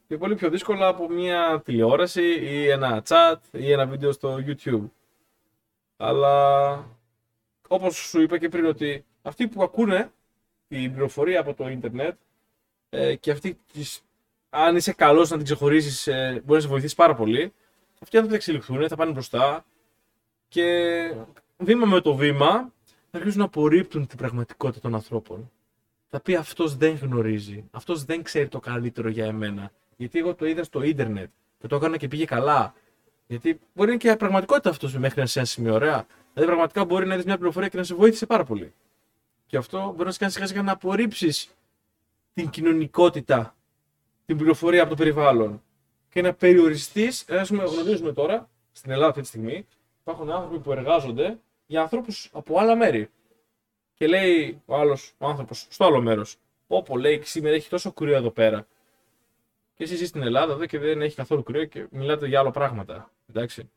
και πολύ πιο δύσκολα από μια τηλεόραση ή ένα chat ή ένα βίντεο στο YouTube. Αλλά όπως σου είπα και πριν ότι αυτοί που ακούνε την πληροφορία από το ίντερνετ ε, και αυτοί τις αν είσαι καλός να την ξεχωρίσεις, ε, μπορεί να σε βοηθήσει πάρα πολύ. Αυτοί θα εξελιχθούν, θα πάνε μπροστά και βήμα με το βήμα θα αρχίσουν να απορρίπτουν την πραγματικότητα των ανθρώπων. Θα πει αυτός δεν γνωρίζει, αυτός δεν ξέρει το καλύτερο για εμένα. Γιατί εγώ το είδα στο ίντερνετ και το έκανα και πήγε καλά. Γιατί μπορεί να είναι και πραγματικότητα αυτός μέχρι να σε ένα σημείο, ωραία. Δηλαδή πραγματικά μπορεί να δεις μια πληροφορία και να σε βοήθησε πάρα πολύ. Και αυτό μπορεί να σε κάνει σιγά σιγά να απορρίψεις την κοινωνικότητα την πληροφορία από το περιβάλλον και να περιοριστείς. Α πούμε, γνωρίζουμε τώρα στην Ελλάδα αυτή τη στιγμή υπάρχουν άνθρωποι που εργάζονται για ανθρώπους από άλλα μέρη. Και λέει ο άλλος ο άνθρωπος στο άλλο μέρος, Όπω λέει σήμερα έχει τόσο κρύο εδώ πέρα. Και εσύ είσαι στην Ελλάδα εδώ και δεν έχει καθόλου κρύο και μιλάτε για άλλα πράγματα. Εντάξει.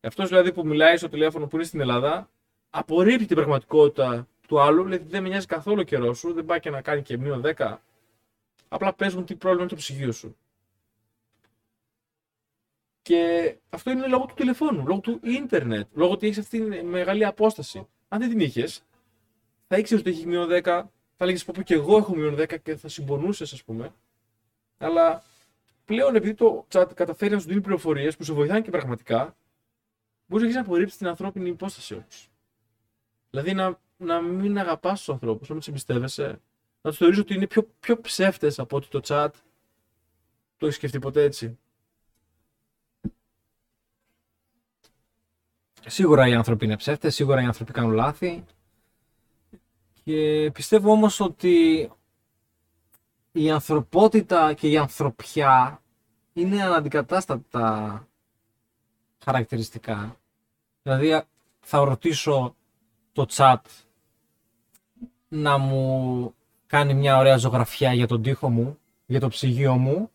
Αυτός δηλαδή που μιλάει στο τηλέφωνο που είναι στην Ελλάδα, απορρίπτει την πραγματικότητα του άλλου, λέει δεν με νοιάζει καθόλου καιρός σου, δεν πάει και να κάνει και μείον 10 Απλά παίζουν τι πρόβλημα είναι το ψυγείο σου. Και αυτό είναι λόγω του τηλεφώνου, λόγω του ίντερνετ, λόγω ότι έχεις αυτή τη μεγάλη απόσταση. Αν δεν την είχες, θα ήξερες ότι έχεις μείον 10, θα λέγε πω και εγώ έχω μείον 10 και θα συμπονούσες, ας πούμε. Αλλά πλέον επειδή το chat καταφέρει να σου δίνει πληροφορίες που σε βοηθάνε και πραγματικά, μπορείς να απορρίψει την ανθρώπινη υπόσταση όμω. Δηλαδή να, να μην αγαπάς τους ανθρώπους, να μην τους εμπιστεύεσαι, να του θεωρήσω ότι είναι πιο, πιο ψεύτες από ότι το chat. Το έχεις σκεφτεί ποτέ έτσι; Σίγουρα οι άνθρωποι είναι ψεύτες, σίγουρα οι άνθρωποι κάνουν λάθη. Και πιστεύω όμως ότι η ανθρωπότητα και η ανθρωπιά είναι αναντικατάστατα χαρακτηριστικά. Δηλαδή θα ρωτήσω το chat να μου κάνει μια ωραία ζωγραφιά για τον τοίχο μου, για το ψυγείο μου,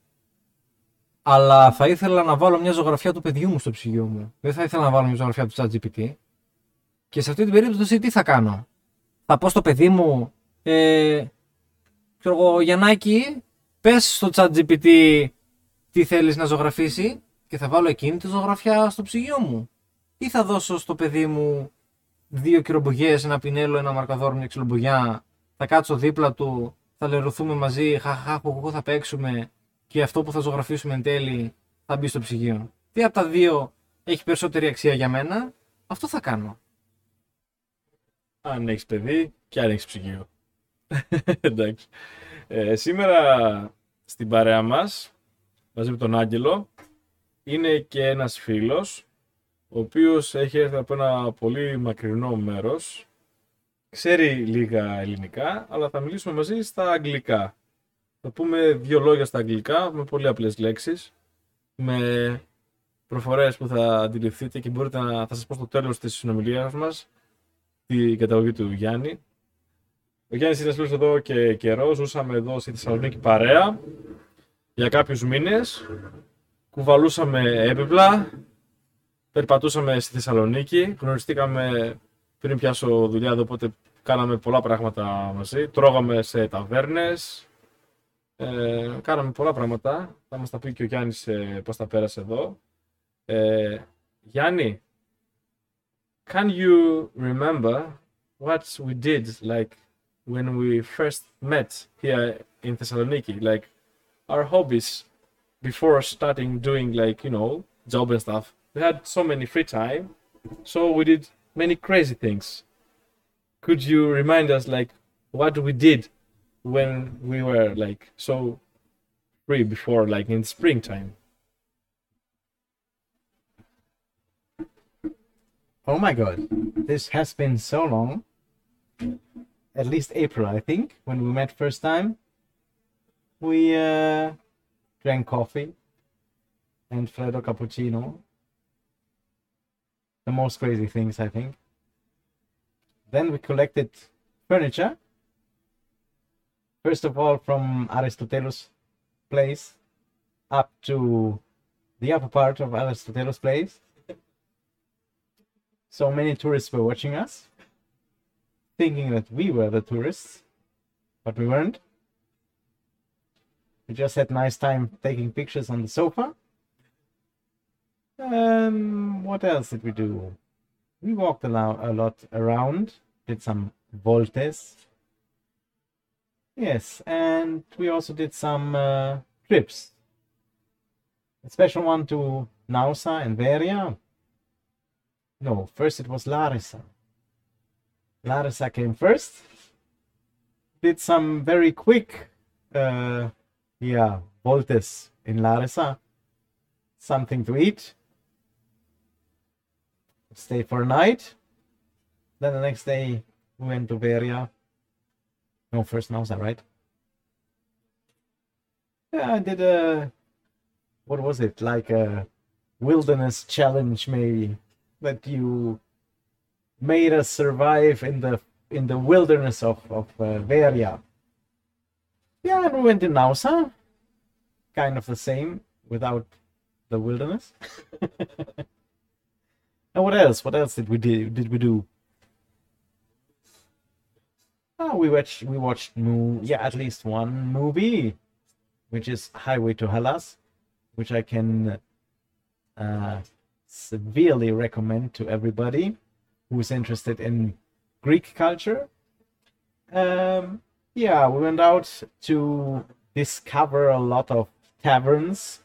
αλλά θα ήθελα να βάλω μια ζωγραφιά του παιδιού μου στο ψυγείο μου. Δεν θα ήθελα να βάλω μια ζωγραφιά του ChatGPT. Και σε αυτή την περίπτωση τι θα κάνω; Θα πω στο παιδί μου Ε, ξέρω εγώ, Γιαννάκη, πες στο chat GPT τι θέλεις να ζωγραφίσει και θα βάλω εκείνη τη ζωγραφιά στο ψυγείο μου. Ή θα δώσω στο παιδί μου δύο κυρομπογιές, ένα πινέλο, ένα μαρκαδόρο, μια ξυλομπογιά, θα κάτσω δίπλα του, θα λερωθούμε μαζί, χαχαχά, εγώ θα παίξουμε και αυτό που θα ζωγραφίσουμε εν τέλει θα μπει στο ψυγείο. Τι από τα δύο έχει περισσότερη αξία για μένα, αυτό θα κάνω. Αν έχεις παιδί και αν έχεις ψυγείο. <laughs> Εντάξει. Ε, σήμερα στην παρέα μας, μαζί με τον Άγγελο, είναι και ένας φίλος, ο οποίος έχει έρθει από ένα πολύ μακρινό μέρος, ξέρει λίγα ελληνικά, αλλά θα μιλήσουμε μαζί στα αγγλικά. Θα πούμε δύο λόγια στα αγγλικά, με πολύ απλές λέξεις, με προφορές που θα αντιληφθείτε και μπορείτε να, θα σας πω στο τέλος της συνομιλίας μας, την καταγωγή του Γιάννη. Ο Γιάννης είναι φίλος εδώ και καιρό, ζούσαμε εδώ στη Θεσσαλονίκη παρέα για κάποιους μήνες. Κουβαλούσαμε έπιπλα, περπατούσαμε στη Θεσσαλονίκη, γνωριστήκαμε πριν πιάσω δουλειά εδώ, οπότε κάναμε πολλά πράγματα μαζί. Τρώγαμε σε ταβέρνες, ε, κάναμε πολλά πράγματα. Θα μας τα πει και ο Γιάννης ε, πώς τα πέρασε εδώ. Ε, Γιάννη, can you remember what we did like when we first met here in Thessaloniki? Like our hobbies before starting doing like, you know, job and stuff. We had so many free time, so we did many crazy things. Could you remind us like what we did when we were like so free before like in springtime? Oh my god, this has been so long. At least April, I think, when we met first time. We uh, drank coffee and Freddo cappuccino. The most crazy things, I think. Then we collected furniture. First of all, from Aristoteles' place up to the upper part of Aristoteles' place. So many tourists were watching us, thinking that we were the tourists, but we weren't. We just had nice time taking pictures on the sofa. Um, what else did we do? We walked a, lo- a lot around, did some voltes. Yes, and we also did some uh, trips. A special one to Nausa and Veria. No, first it was Larissa. Larissa came first. Did some very quick, uh, yeah, voltes in Larissa. Something to eat. Stay for a night. Then the next day we went to Veria. No, first Nausa, right? Yeah, I did a, what was it, like a wilderness challenge maybe that you made us survive in the in the wilderness of of uh, Veria. Yeah, and we went to Nausa, kind of the same without the wilderness. <laughs> and what else? What else did we do? Did we do? Ah, we watched we watched yeah at least one movie, which is Highway to Hellas, which I can uh, severely recommend to everybody who's interested in Greek culture. Um, yeah, we went out to discover a lot of taverns,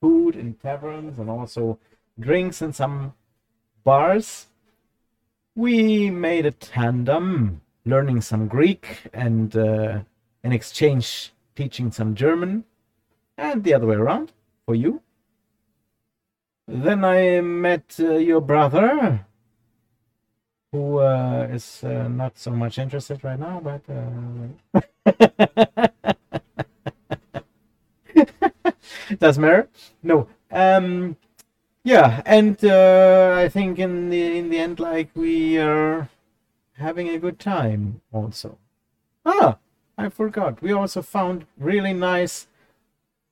food in taverns, and also drinks in some bars. We made a tandem, learning some Greek and uh, in exchange teaching some German, and the other way around for you. Then I met uh, your brother, who uh, is uh, not so much interested right now, but. Uh... <laughs> Doesn't matter. No. Um. Yeah, and uh, I think in the in the end, like we are having a good time. Also. Ah, I forgot. We also found really nice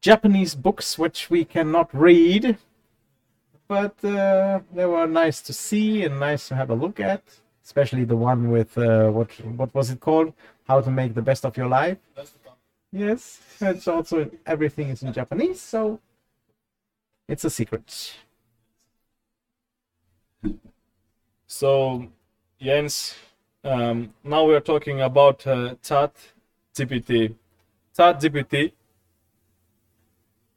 Japanese books which we cannot read but uh, they were nice to see and nice to have a look at. especially the one with uh, what what was it called? How to make the best of your life. Yes, it's also everything is in Japanese, so it's a secret. So, Jens, um, now we are talking about uh, Chat GPT. Chat GPT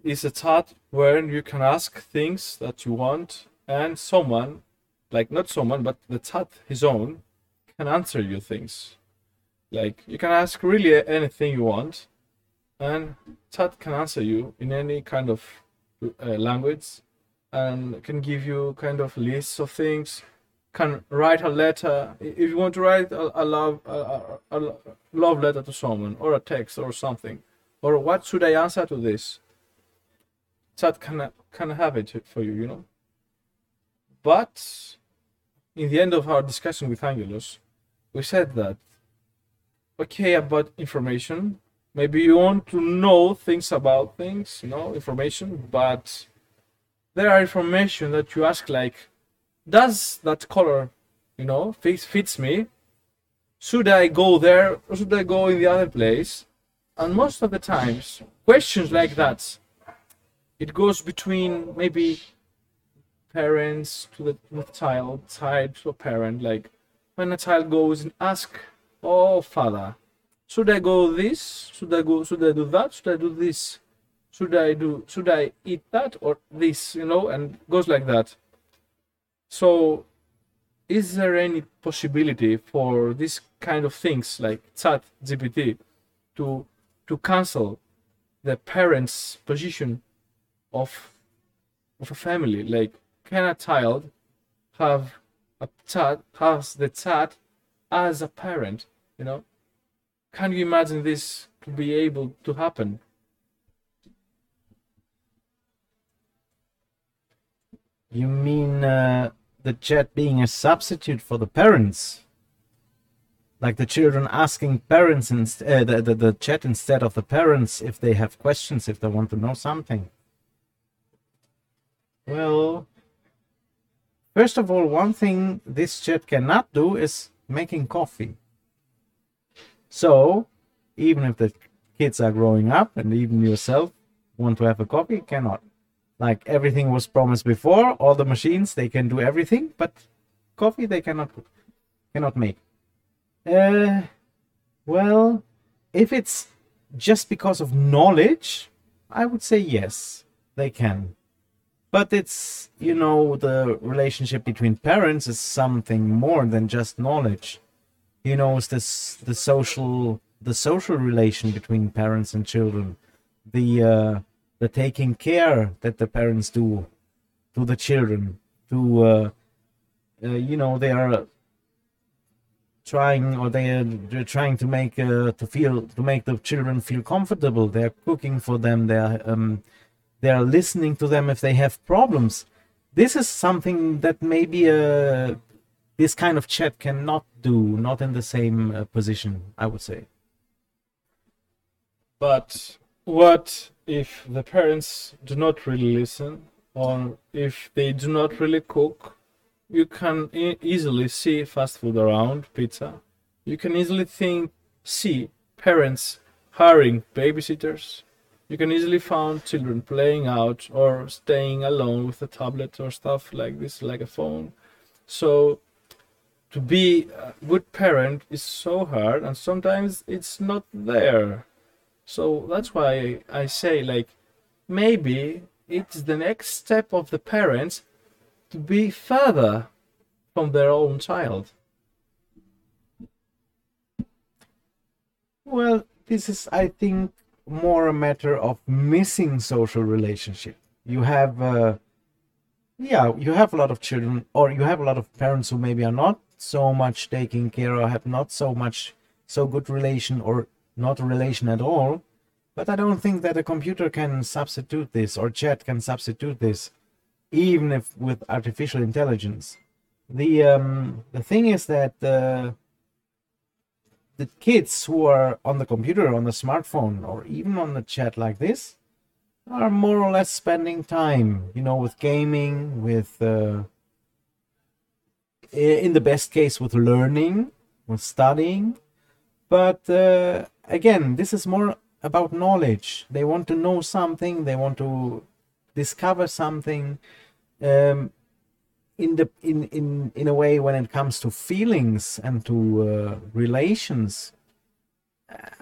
is a chat where you can ask things that you want, and someone, like not someone, but the chat his own, can answer you things. Like you can ask really anything you want, and chat can answer you in any kind of uh, language, and can give you kind of lists of things. Can write a letter. If you want to write a, a love a, a, a love letter to someone or a text or something or what should i answer to this? Chat can can have it for you you know? But in the end of our discussion with angelos we said that okay about information. Maybe you want to know things about things you know information but there are information that you ask like does that color, you know, fits fits me? Should I go there or should I go in the other place? And most of the times, questions like that, it goes between maybe parents to the with child, child to a parent. Like when a child goes and ask, "Oh, father, should I go this? Should I go? Should I do that? Should I do this? Should I do? Should I eat that or this? You know?" And goes like that. So, is there any possibility for this kind of things like Chat GPT to to cancel the parents' position of of a family? Like, can a child have a chat has the chat as a parent? You know, can you imagine this to be able to happen? You mean uh, the chat being a substitute for the parents? Like the children asking parents inst- uh, the, the, the chat instead of the parents if they have questions, if they want to know something. Well, first of all, one thing this chat cannot do is making coffee. So, even if the kids are growing up and even yourself want to have a coffee, cannot like everything was promised before. All the machines they can do everything but coffee they cannot cannot make. Uh well if it's just because of knowledge i would say yes they can. But it's you know the relationship between parents is something more than just knowledge. You know it's this the social the social relation between parents and children. The uh the taking care that the parents do to the children to uh, uh, you know they are trying or they are they're trying to make uh, to feel to make the children feel comfortable. They're cooking for them. They're um, they're listening to them if they have problems. This is something that maybe uh, this kind of chat cannot do not in the same uh, position i would say. But what if the parents do not really listen? Or if they do not really cook? You can e- easily see fast food around pizza. You can easily think see parents hiring babysitters. You can easily find children playing out or staying alone with a tablet or stuff like this like a phone. So to be a good parent is so hard and sometimes it's not there so that's why I say, like, maybe it's the next step of the parents to be further from their own child. Well, this is, I think, more a matter of missing social relationship. You have, uh, yeah, you have a lot of children, or you have a lot of parents who maybe are not so much taking care or have not so much so good relation or not a relation at all. But I don't think that a computer can substitute this or chat can substitute this, even if with artificial intelligence. The um, the thing is that the the kids who are on the computer, on the smartphone, or even on the chat like this, are more or less spending time, you know, with gaming, with uh, in the best case with learning, with studying. But uh, again, this is more about knowledge. They want to know something. They want to discover something. Um, in the in in in a way, when it comes to feelings and to uh, relations,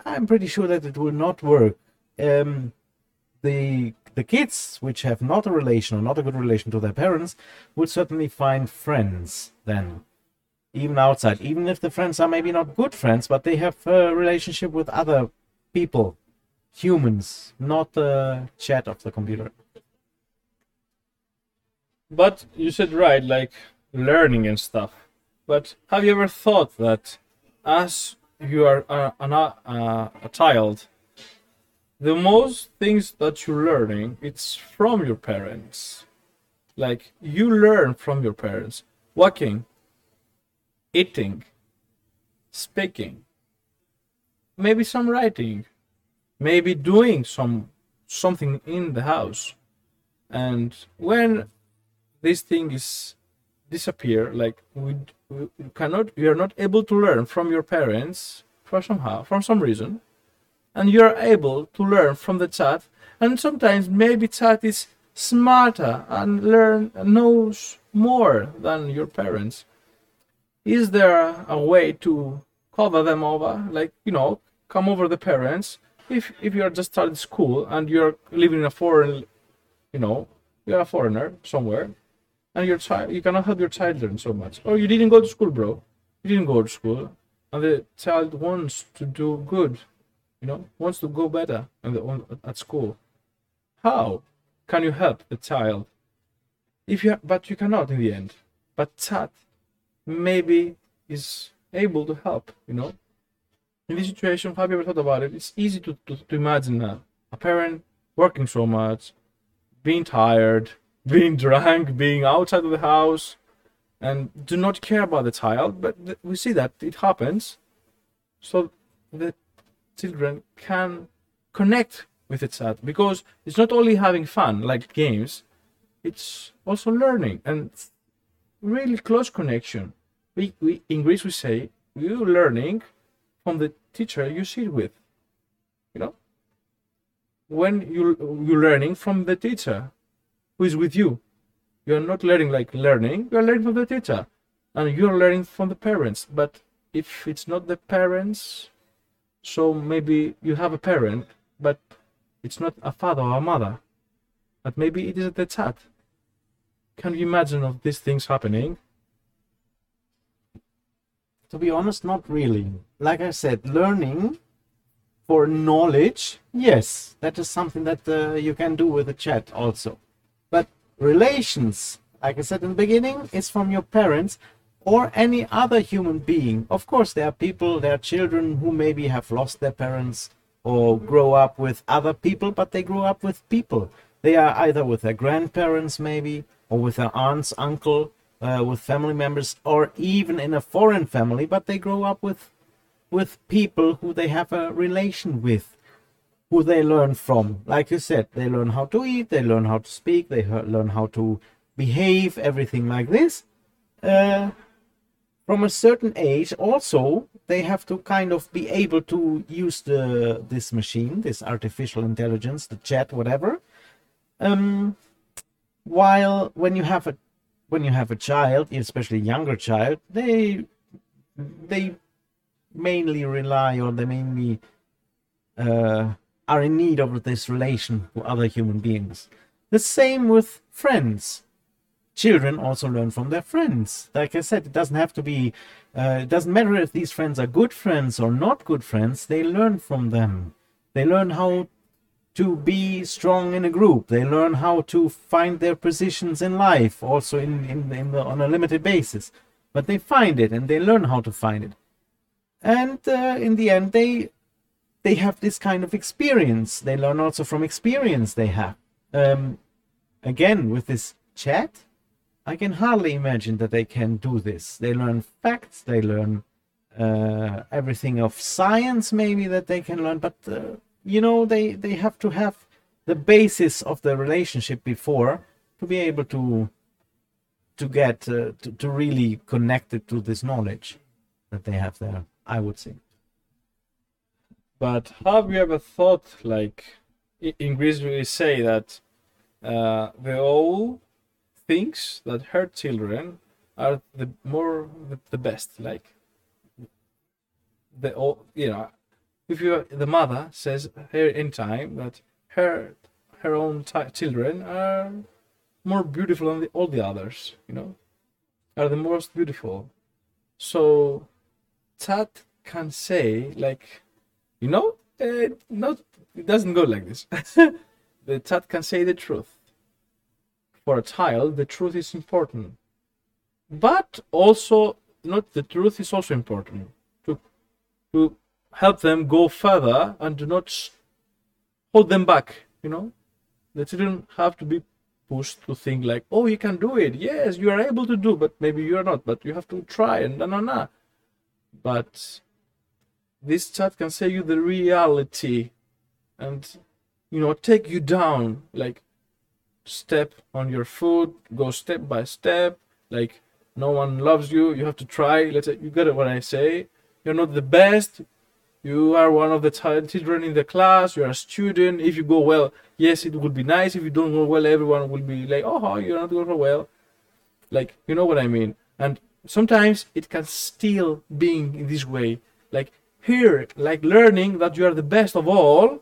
I'm pretty sure that it will not work. Um, the the kids which have not a relation or not a good relation to their parents would certainly find friends then even outside even if the friends are maybe not good friends but they have a relationship with other people humans not the chat of the computer But you said right, like learning and stuff. But have you ever thought that as you are a, an, uh, a child, the most things that you're learning, it's from your parents. Like you learn from your parents. Walking, eating, speaking, maybe some writing, maybe doing some something in the house. And when this thing is disappear like we, we cannot you are not able to learn from your parents for somehow for some reason. And you are able to learn from the chat. And sometimes maybe chat is smarter and learn knows more than your parents is there a way to cover them over? Like you know come over the parents. If if you are just starting school and you're living in a foreign you know you're a foreigner somewhere and your child you cannot help your child learn so much. Or you didn't go to school bro. You didn't go to school and the child wants to do good you know wants to go better and the, at school. How can you help the child? If you but you cannot in the end. But chat maybe is able to help you know in this situation have you ever thought about it it's easy to, to, to imagine a, a parent working so much being tired <laughs> being drunk, being outside of the house, and do not care about the child. But th- we see that it happens, so the children can connect with the child because it's not only having fun like games, it's also learning and really close connection. We, we in Greece we say you're learning from the teacher you sit with. You know, when you you're learning from the teacher who is with you. You're not learning like learning, you're learning from the teacher. And you're learning from the parents. But if it's not the parents, so maybe you have a parent, but it's not a father or a mother. But maybe it is the chat. Can you imagine of these things happening? To be honest not really. Like i said learning for knowledge yes that is something that uh, you can do with the chat also. But relations like i said in the beginning is from your parents or any other human being. Of course there are people there are children who maybe have lost their parents or grow up with other people but they grow up with people. They are either with their grandparents maybe or with their aunts uncle uh, with family members or even in a foreign family but they grow up with with people who they have a relation with who they learn from. Like you said they learn how to eat they learn how to speak they learn how to behave everything like this. Uh, from a certain age also they have to kind of be able to use the this machine this artificial intelligence the chat whatever. Um while when you have a when you have a child especially a younger child they they mainly rely or they mainly uh, are in need of this relation to other human beings. The same with friends. Children also learn from their friends. Like i said it doesn't have to be uh, it doesn't matter if these friends are good friends or not good friends they learn from them. They learn how to be strong in a group. They learn how to find their positions in life, also in, in, in the, on a limited basis. But they find it and they learn how to find it. And uh, in the end, they they have this kind of experience. They learn also from experience they have. Um, again, with this chat, I can hardly imagine that they can do this. They learn facts. They learn uh, everything of science, maybe that they can learn, but. Uh, you know they they have to have the basis of the relationship before to be able to to get uh, to, to really connect it to this knowledge that they have there. I would say. But have you ever thought, like, in Greece we say that uh, the all things that hurt children are the more the, the best. Like, the all you know, if you the mother says her in time that her her own ti children are more beautiful than the, all the others. You know, are the most beautiful. So that can say like you know, uh, not it doesn't go like this. <laughs> the chat can say the truth. For a child, the truth is important, but also not the truth is also important to to help them go further and do not hold them back. You know, the children have to be pushed to think like, oh, you can do it. Yes, you are able to do, but maybe you are not. But you have to try and na na na. But this chat can say you the reality and you know take you down like step on your foot go step by step like no one loves you you have to try let's you get what i say you're not the best you are one of the child children in the class you're a student. If you go well yes it would be nice. If you don't go well everyone will be like oh you're not going well? Like you know what i mean? And sometimes it can still being in this way. Like here like learning that you are the best of all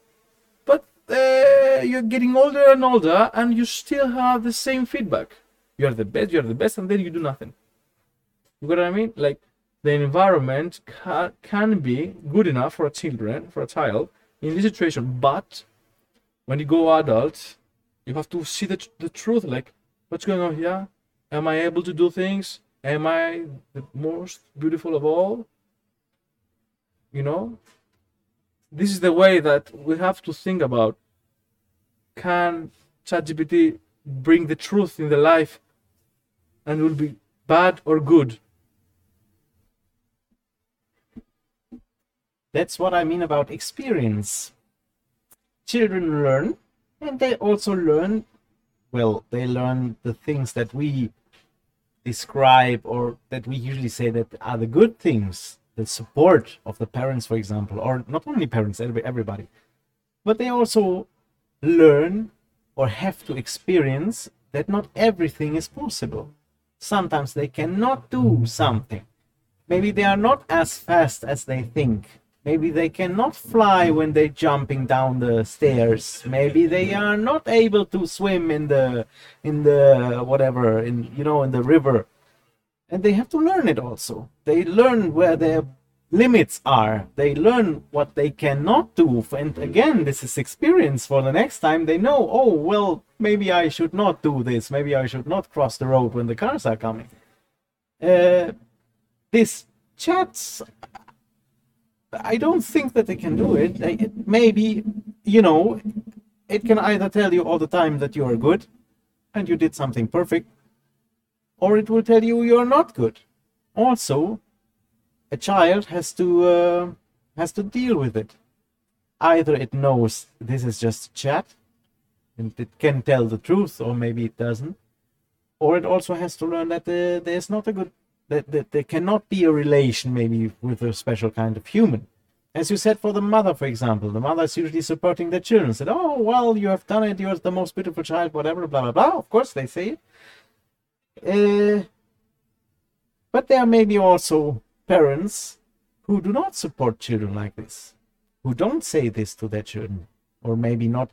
but uh, you're getting older and older and you still have the same feedback. You are the best you are the best and then you do nothing. You got what i mean? Like the environment ca- can be good enough for a children for a child in this situation but when you go adult you have to see the, the truth like what's going on here? Am i able to do things? Am i the most beautiful of all? You know? This is the way that we have to think about can ChatGPT bring the truth in the life and will be bad or good That's what I mean about experience. Children learn, and they also learn, well, they learn the things that we describe or that we usually say that are the good things, the support of the parents, for example, or not only parents, every- everybody. But they also learn or have to experience that not everything is possible. Sometimes they cannot do something. Maybe they are not as fast as they think. Maybe they cannot fly when they're jumping down the stairs. Maybe they are not able to swim in the in the whatever in you know in the river. And they have to learn it also. They learn where their limits are. They learn what they cannot do. And again, this is experience for the next time. They know, oh well, maybe I should not do this. Maybe I should not cross the road when the cars are coming. Uh, this chats I don't think that they can do it. It maybe, you know, it can either tell you all the time that you are good and you did something perfect, or it will tell you you're not good. Also, a child has to uh, has to deal with it. Either it knows this is just chat, and it can tell the truth, or maybe it doesn't, or it also has to learn that uh, there's not a good that, that there cannot be a relation maybe with a special kind of human. As you said for the mother, for example, the mother is usually supporting the children. Said, "Oh well, you have done it. You're the most beautiful child. Whatever, blah blah blah." Of course, they say it. Uh, but there may be also parents who do not support children like this, who don't say this to their children, or maybe not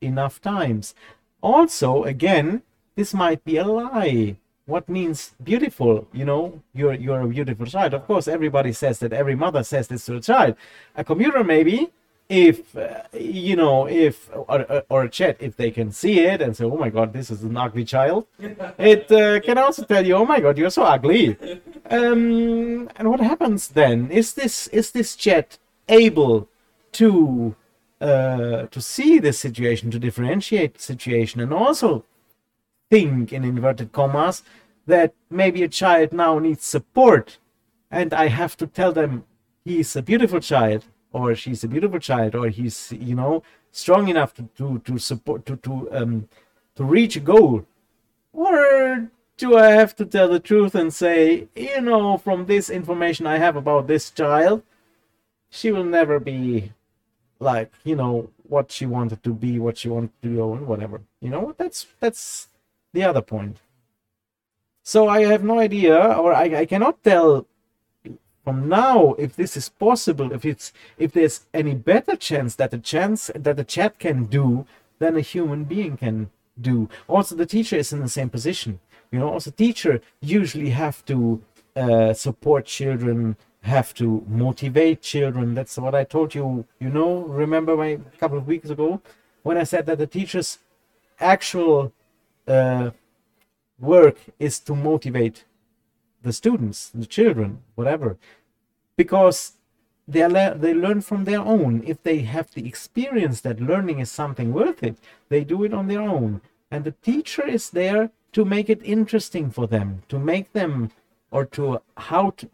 enough times. Also, again, this might be a lie what means beautiful you know you're you're a beautiful child. Of course everybody says that every mother says this to a child. A computer maybe if uh, you know if or, or a chat if they can see it and say oh my god this is an ugly child. <laughs> It uh, can also tell you oh my god you're so ugly. Um and what happens then? Is this is this chat able to uh to see the situation to differentiate the situation and also think in inverted commas that maybe a child now needs support and i have to tell them he's a beautiful child or she's a beautiful child or he's you know strong enough to to, to support to to um to reach a goal or do I have to tell the truth and say, you know, from this information I have about this child, she will never be like, you know, what she wanted to be, what she wanted to do, and whatever. You know, that's that's the other point. So I have no idea, or I, I cannot tell from now if this is possible, if it's if there's any better chance that a chance that the chat can do than a human being can do. Also, the teacher is in the same position. You know, also teacher usually have to uh, support children, have to motivate children. That's what I told you. You know, remember my couple of weeks ago when I said that the teacher's actual uh, work is to motivate the students, the children, whatever, because they le- they learn from their own. If they have the experience that learning is something worth it, they do it on their own. And the teacher is there to make it interesting for them, to make them, or to how to,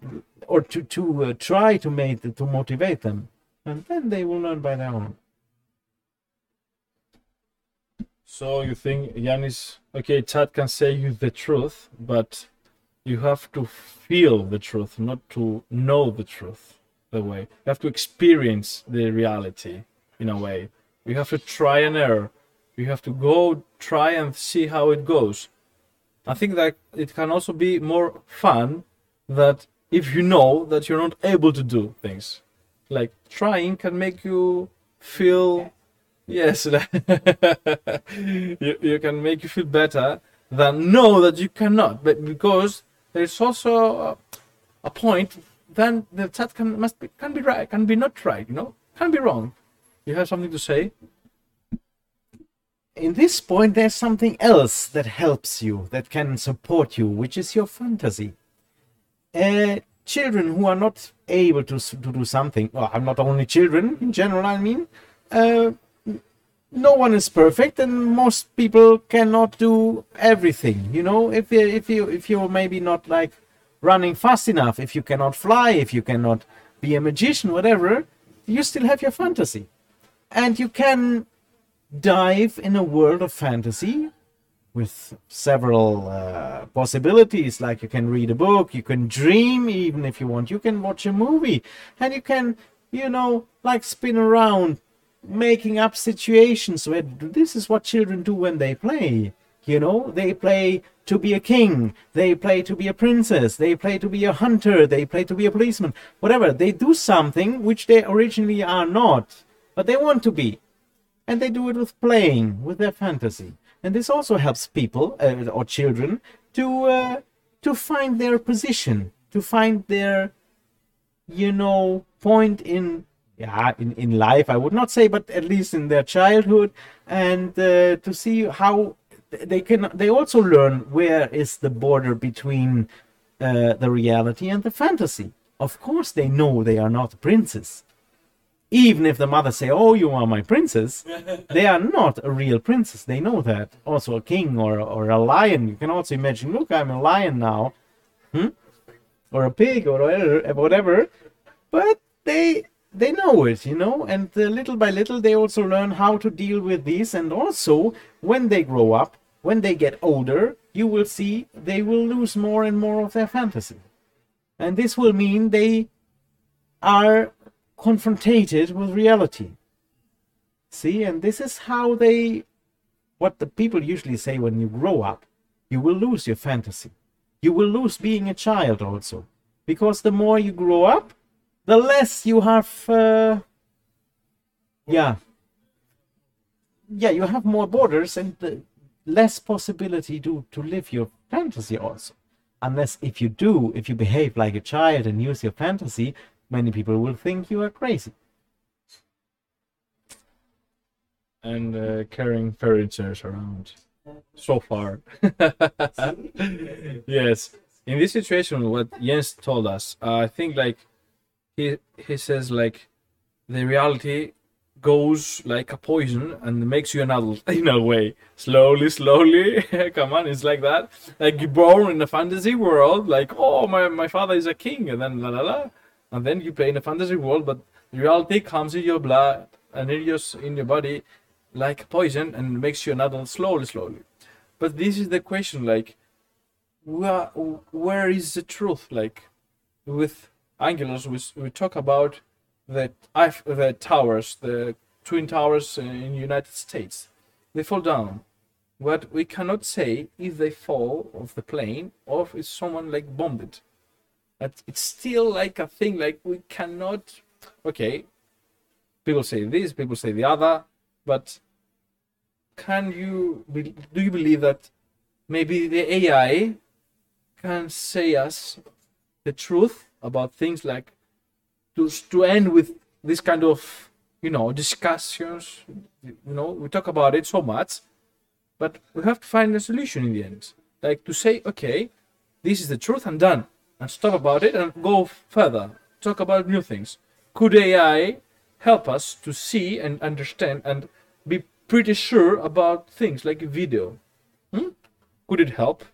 or to to uh, try to make to motivate them, and then they will learn by their own. So you think Yanis, okay, Chad can say you the truth, but you have to feel the truth, not to know the truth. The way you have to experience the reality in a way. You have to try and error. You have to go try and see how it goes. I think that it can also be more fun that if you know that you're not able to do things. Like trying can make you feel yes <laughs> you, you can make you feel better than know that you cannot. But because there's also a, a point then the chat can must be can be right can be not right you know? Can be wrong. You have something to say? In this point there's something else that helps you that can support you which is your fantasy. Uh, children who are not able to, to do something well i'm not only children in general i mean uh, no one is perfect and most people cannot do everything you know? If you if you if you're maybe not like running fast enough if you cannot fly if you cannot be a magician whatever you still have your fantasy. And you can dive in a world of fantasy with several uh, possibilities like you can read a book you can dream even if you want you can watch a movie and you can you know like spin around making up situations where this is what children do when they play you know? They play to be a king they play to be a princess they play to be a hunter they play to be a policeman whatever. They do something which they originally are not but they want to be. And they do it with playing with their fantasy. And this also helps people uh, or children to uh, to find their position to find their you know point in yeah in, in life i would not say but at least in their childhood. And uh, to see how they can they also learn where is the border between uh, the reality and the fantasy. Of course they know they are not a princess even if the mother say oh you are my princess <laughs> they are not a real princess. They know that. Also a king or, or a lion. You can also imagine look i'm a lion now. Hmm? or a pig or whatever. But they they know it you know and uh, little by little they also learn how to deal with these. And also when they grow up when they get older you will see they will lose more and more of their fantasy. And this will mean they are confronted with reality. See and this is how they what the people usually say when you grow up you will lose your fantasy. You will lose being a child also. Because the more you grow up the less you have uh, yeah. Yeah you have more borders and the less possibility to to live your fantasy also. Unless if you do if you behave like a child and use your fantasy many people will think you are crazy. And uh, carrying furnitures around. So far. <laughs> yes, in this situation, what Jens told us, uh, I think like he he says like the reality goes like a poison and makes you an adult <laughs> in a way. Slowly, slowly. <laughs> Come on, it's like that. Like you're born in a fantasy world, like oh my my father is a king, and then la la la, and then you play in a fantasy world, but reality comes in your blood and in your in your body like poison and makes you an adult slowly, slowly. But this is the question, like where, where is the truth? Like with Angelos, we, we talk about the, the towers, the twin towers in United States. They fall down. But we cannot say if they fall off the plane or if someone like bombed it. But it's still like a thing like we cannot okay, people say this, people say the other, but can you do you believe that maybe the AI can say us the truth about things like to to end with this kind of you know discussions. You know we talk about it so much but we have to find a solution in the end. Like to say okay this is the truth and done. And stop about it and go further. Talk about new things. Could ai help us to see and understand and be pretty sure about things like video? Hmm? could it help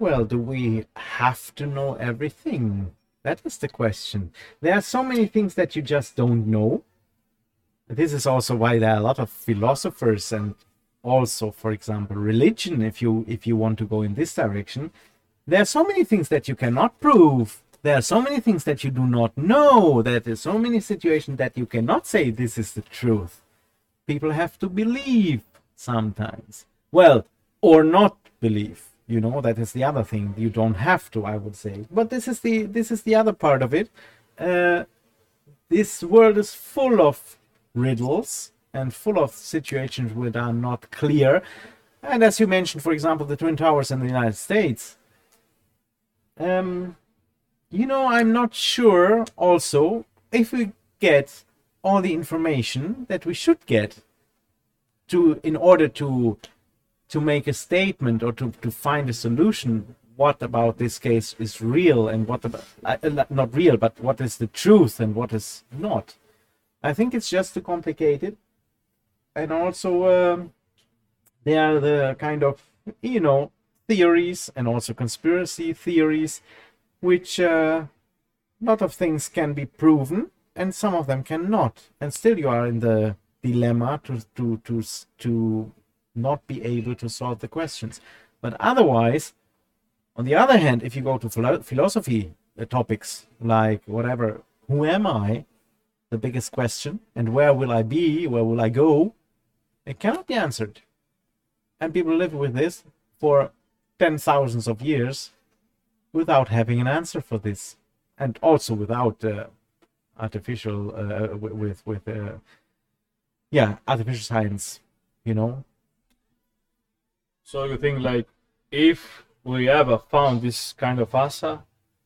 Well, do we have to know everything? That is the question. There are so many things that you just don't know. This is also why there are a lot of philosophers and also, for example, religion, if you if you want to go in this direction. There are so many things that you cannot prove. There are so many things that you do not know. There are so many situations that you cannot say this is the truth. People have to believe sometimes. Well, or not believe you know that is the other thing you don't have to i would say. But this is the this is the other part of it. Uh, this world is full of riddles and full of situations which are not clear. And as you mentioned for example the twin towers in the united states um you know i'm not sure also if we get all the information that we should get to in order to to make a statement or to, to find a solution what about this case is real and what about uh, not real but what is the truth and what is not? I think it's just too complicated. And also um, there are the kind of you know theories and also conspiracy theories which uh, a lot of things can be proven and some of them cannot. And still you are in the dilemma to to to to not be able to solve the questions. But otherwise, on the other hand, if you go to philo- philosophy uh, topics like whatever, who am I? The biggest question, and where will I be? Where will I go? It cannot be answered. And people live with this for ten thousands of years without having an answer for this, and also without uh, artificial uh, with with uh, yeah artificial science, you know, so you think like if we ever found this kind of answer,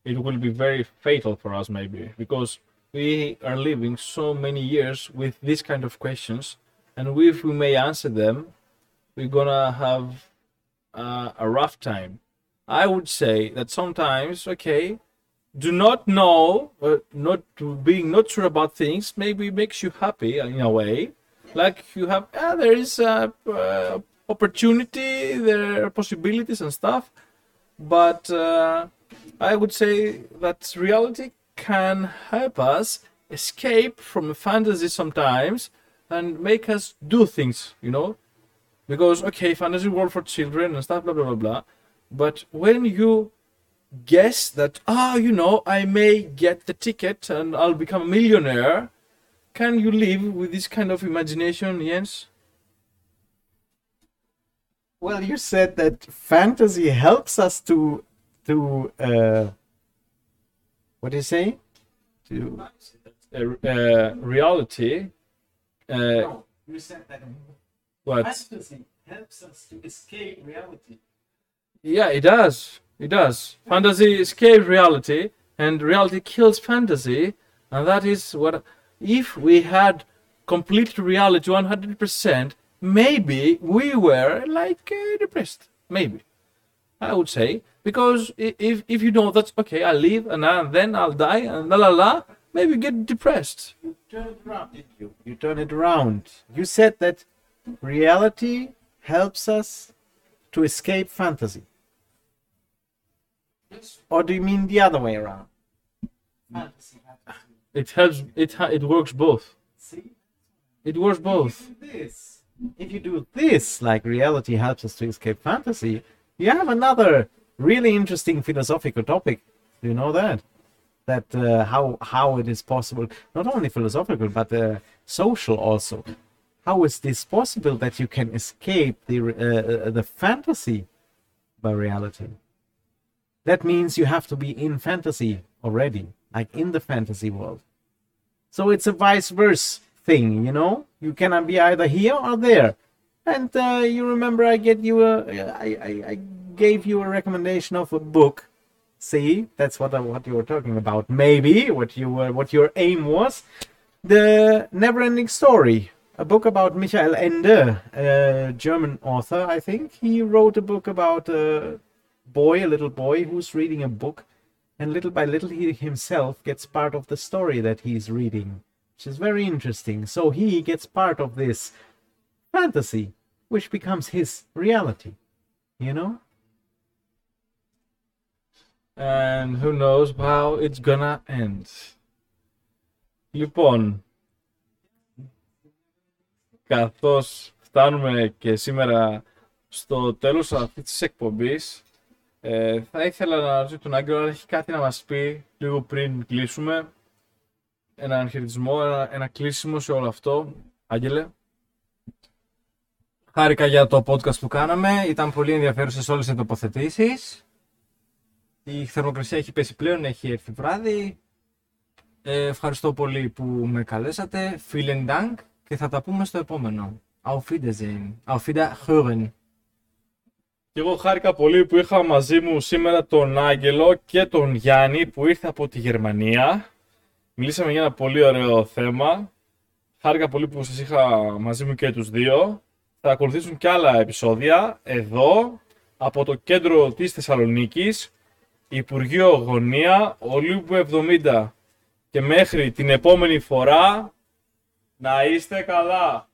it will be very fatal for us maybe because we are living so many years with these kind of questions, and if we may answer them, we're gonna have uh, a rough time. I would say that sometimes, okay, do not know, uh, not being not sure about things, maybe makes you happy in a way. Like you have, ah, there is a uh, opportunity, there are possibilities and stuff, but uh, I would say that reality can help us escape from fantasy sometimes and make us do things, you know? Because, okay, fantasy world for children and stuff, blah, blah, blah, blah. But when you guess that, ah, oh, you know, I may get the ticket and I'll become a millionaire, can you live with this kind of imagination, Jens? Well, you said that fantasy helps us to to uh, what do you say? To uh, uh, reality. Uh, no, you said that what? fantasy helps us to escape reality. Yeah, it does. It does. Fantasy escapes reality, and reality kills fantasy, and that is what. If we had complete reality, one hundred percent, maybe we were like uh, depressed. Maybe. I would say. Because if, if you know that, okay, I live and then I'll die and la la la, maybe get depressed. You turn it around, did you? You turn it around. You said that reality helps us to escape fantasy. Yes. Or do you mean the other way around? Fantasy. It helps. It it works both. See. It works both. This if you do this, like reality helps us to escape fantasy, you have another really interesting philosophical topic. Do you know that? That uh, how how it is possible, not only philosophical but uh, social also. How is this possible that you can escape the uh, the fantasy by reality? That means you have to be in fantasy already, like in the fantasy world. So it's a vice versa thing, you know. You cannot be either here or there. And uh, you remember, I get you a, I, I, I gave you a recommendation of a book. See, that's what I, what you were talking about. Maybe what you were, what your aim was. The Neverending Story, a book about Michael Ende, a German author, I think. He wrote a book about a boy, a little boy who's reading a book, and little by little he himself gets part of the story that he's reading, which is very interesting. So he gets part of this fantasy, which becomes his reality. You know? And who knows how it's gonna end. Λοιπόν, καθώς φτάνουμε και σήμερα στο τέλος αυτής της εκπομπής, ε, θα ήθελα να ρωτήσω τον Άγγελο αν έχει κάτι να μας πει λίγο πριν κλείσουμε. Ένα χαιρετισμό, ένα, ένα κλείσιμο σε όλο αυτό. Άγγελε. Χάρηκα για το podcast που κάναμε. Ήταν πολύ ενδιαφέρουσες όλες οι τοποθετήσεις. Η θερμοκρασία έχει πέσει πλέον, έχει έρθει βράδυ. Ε, ευχαριστώ πολύ που με καλέσατε. Vielen Dank και θα τα πούμε στο επόμενο. Auf Wiedersehen. Auf Wiederhören. Και εγώ χάρηκα πολύ που είχα μαζί μου σήμερα τον Άγγελο και τον Γιάννη που ήρθε από τη Γερμανία. Μιλήσαμε για ένα πολύ ωραίο θέμα. Χάρηκα πολύ που σας είχα μαζί μου και τους δύο. Θα ακολουθήσουν και άλλα επεισόδια εδώ από το κέντρο της Θεσσαλονίκης, Υπουργείο Γωνία, Ολύμπου 70. Και μέχρι την επόμενη φορά να είστε καλά.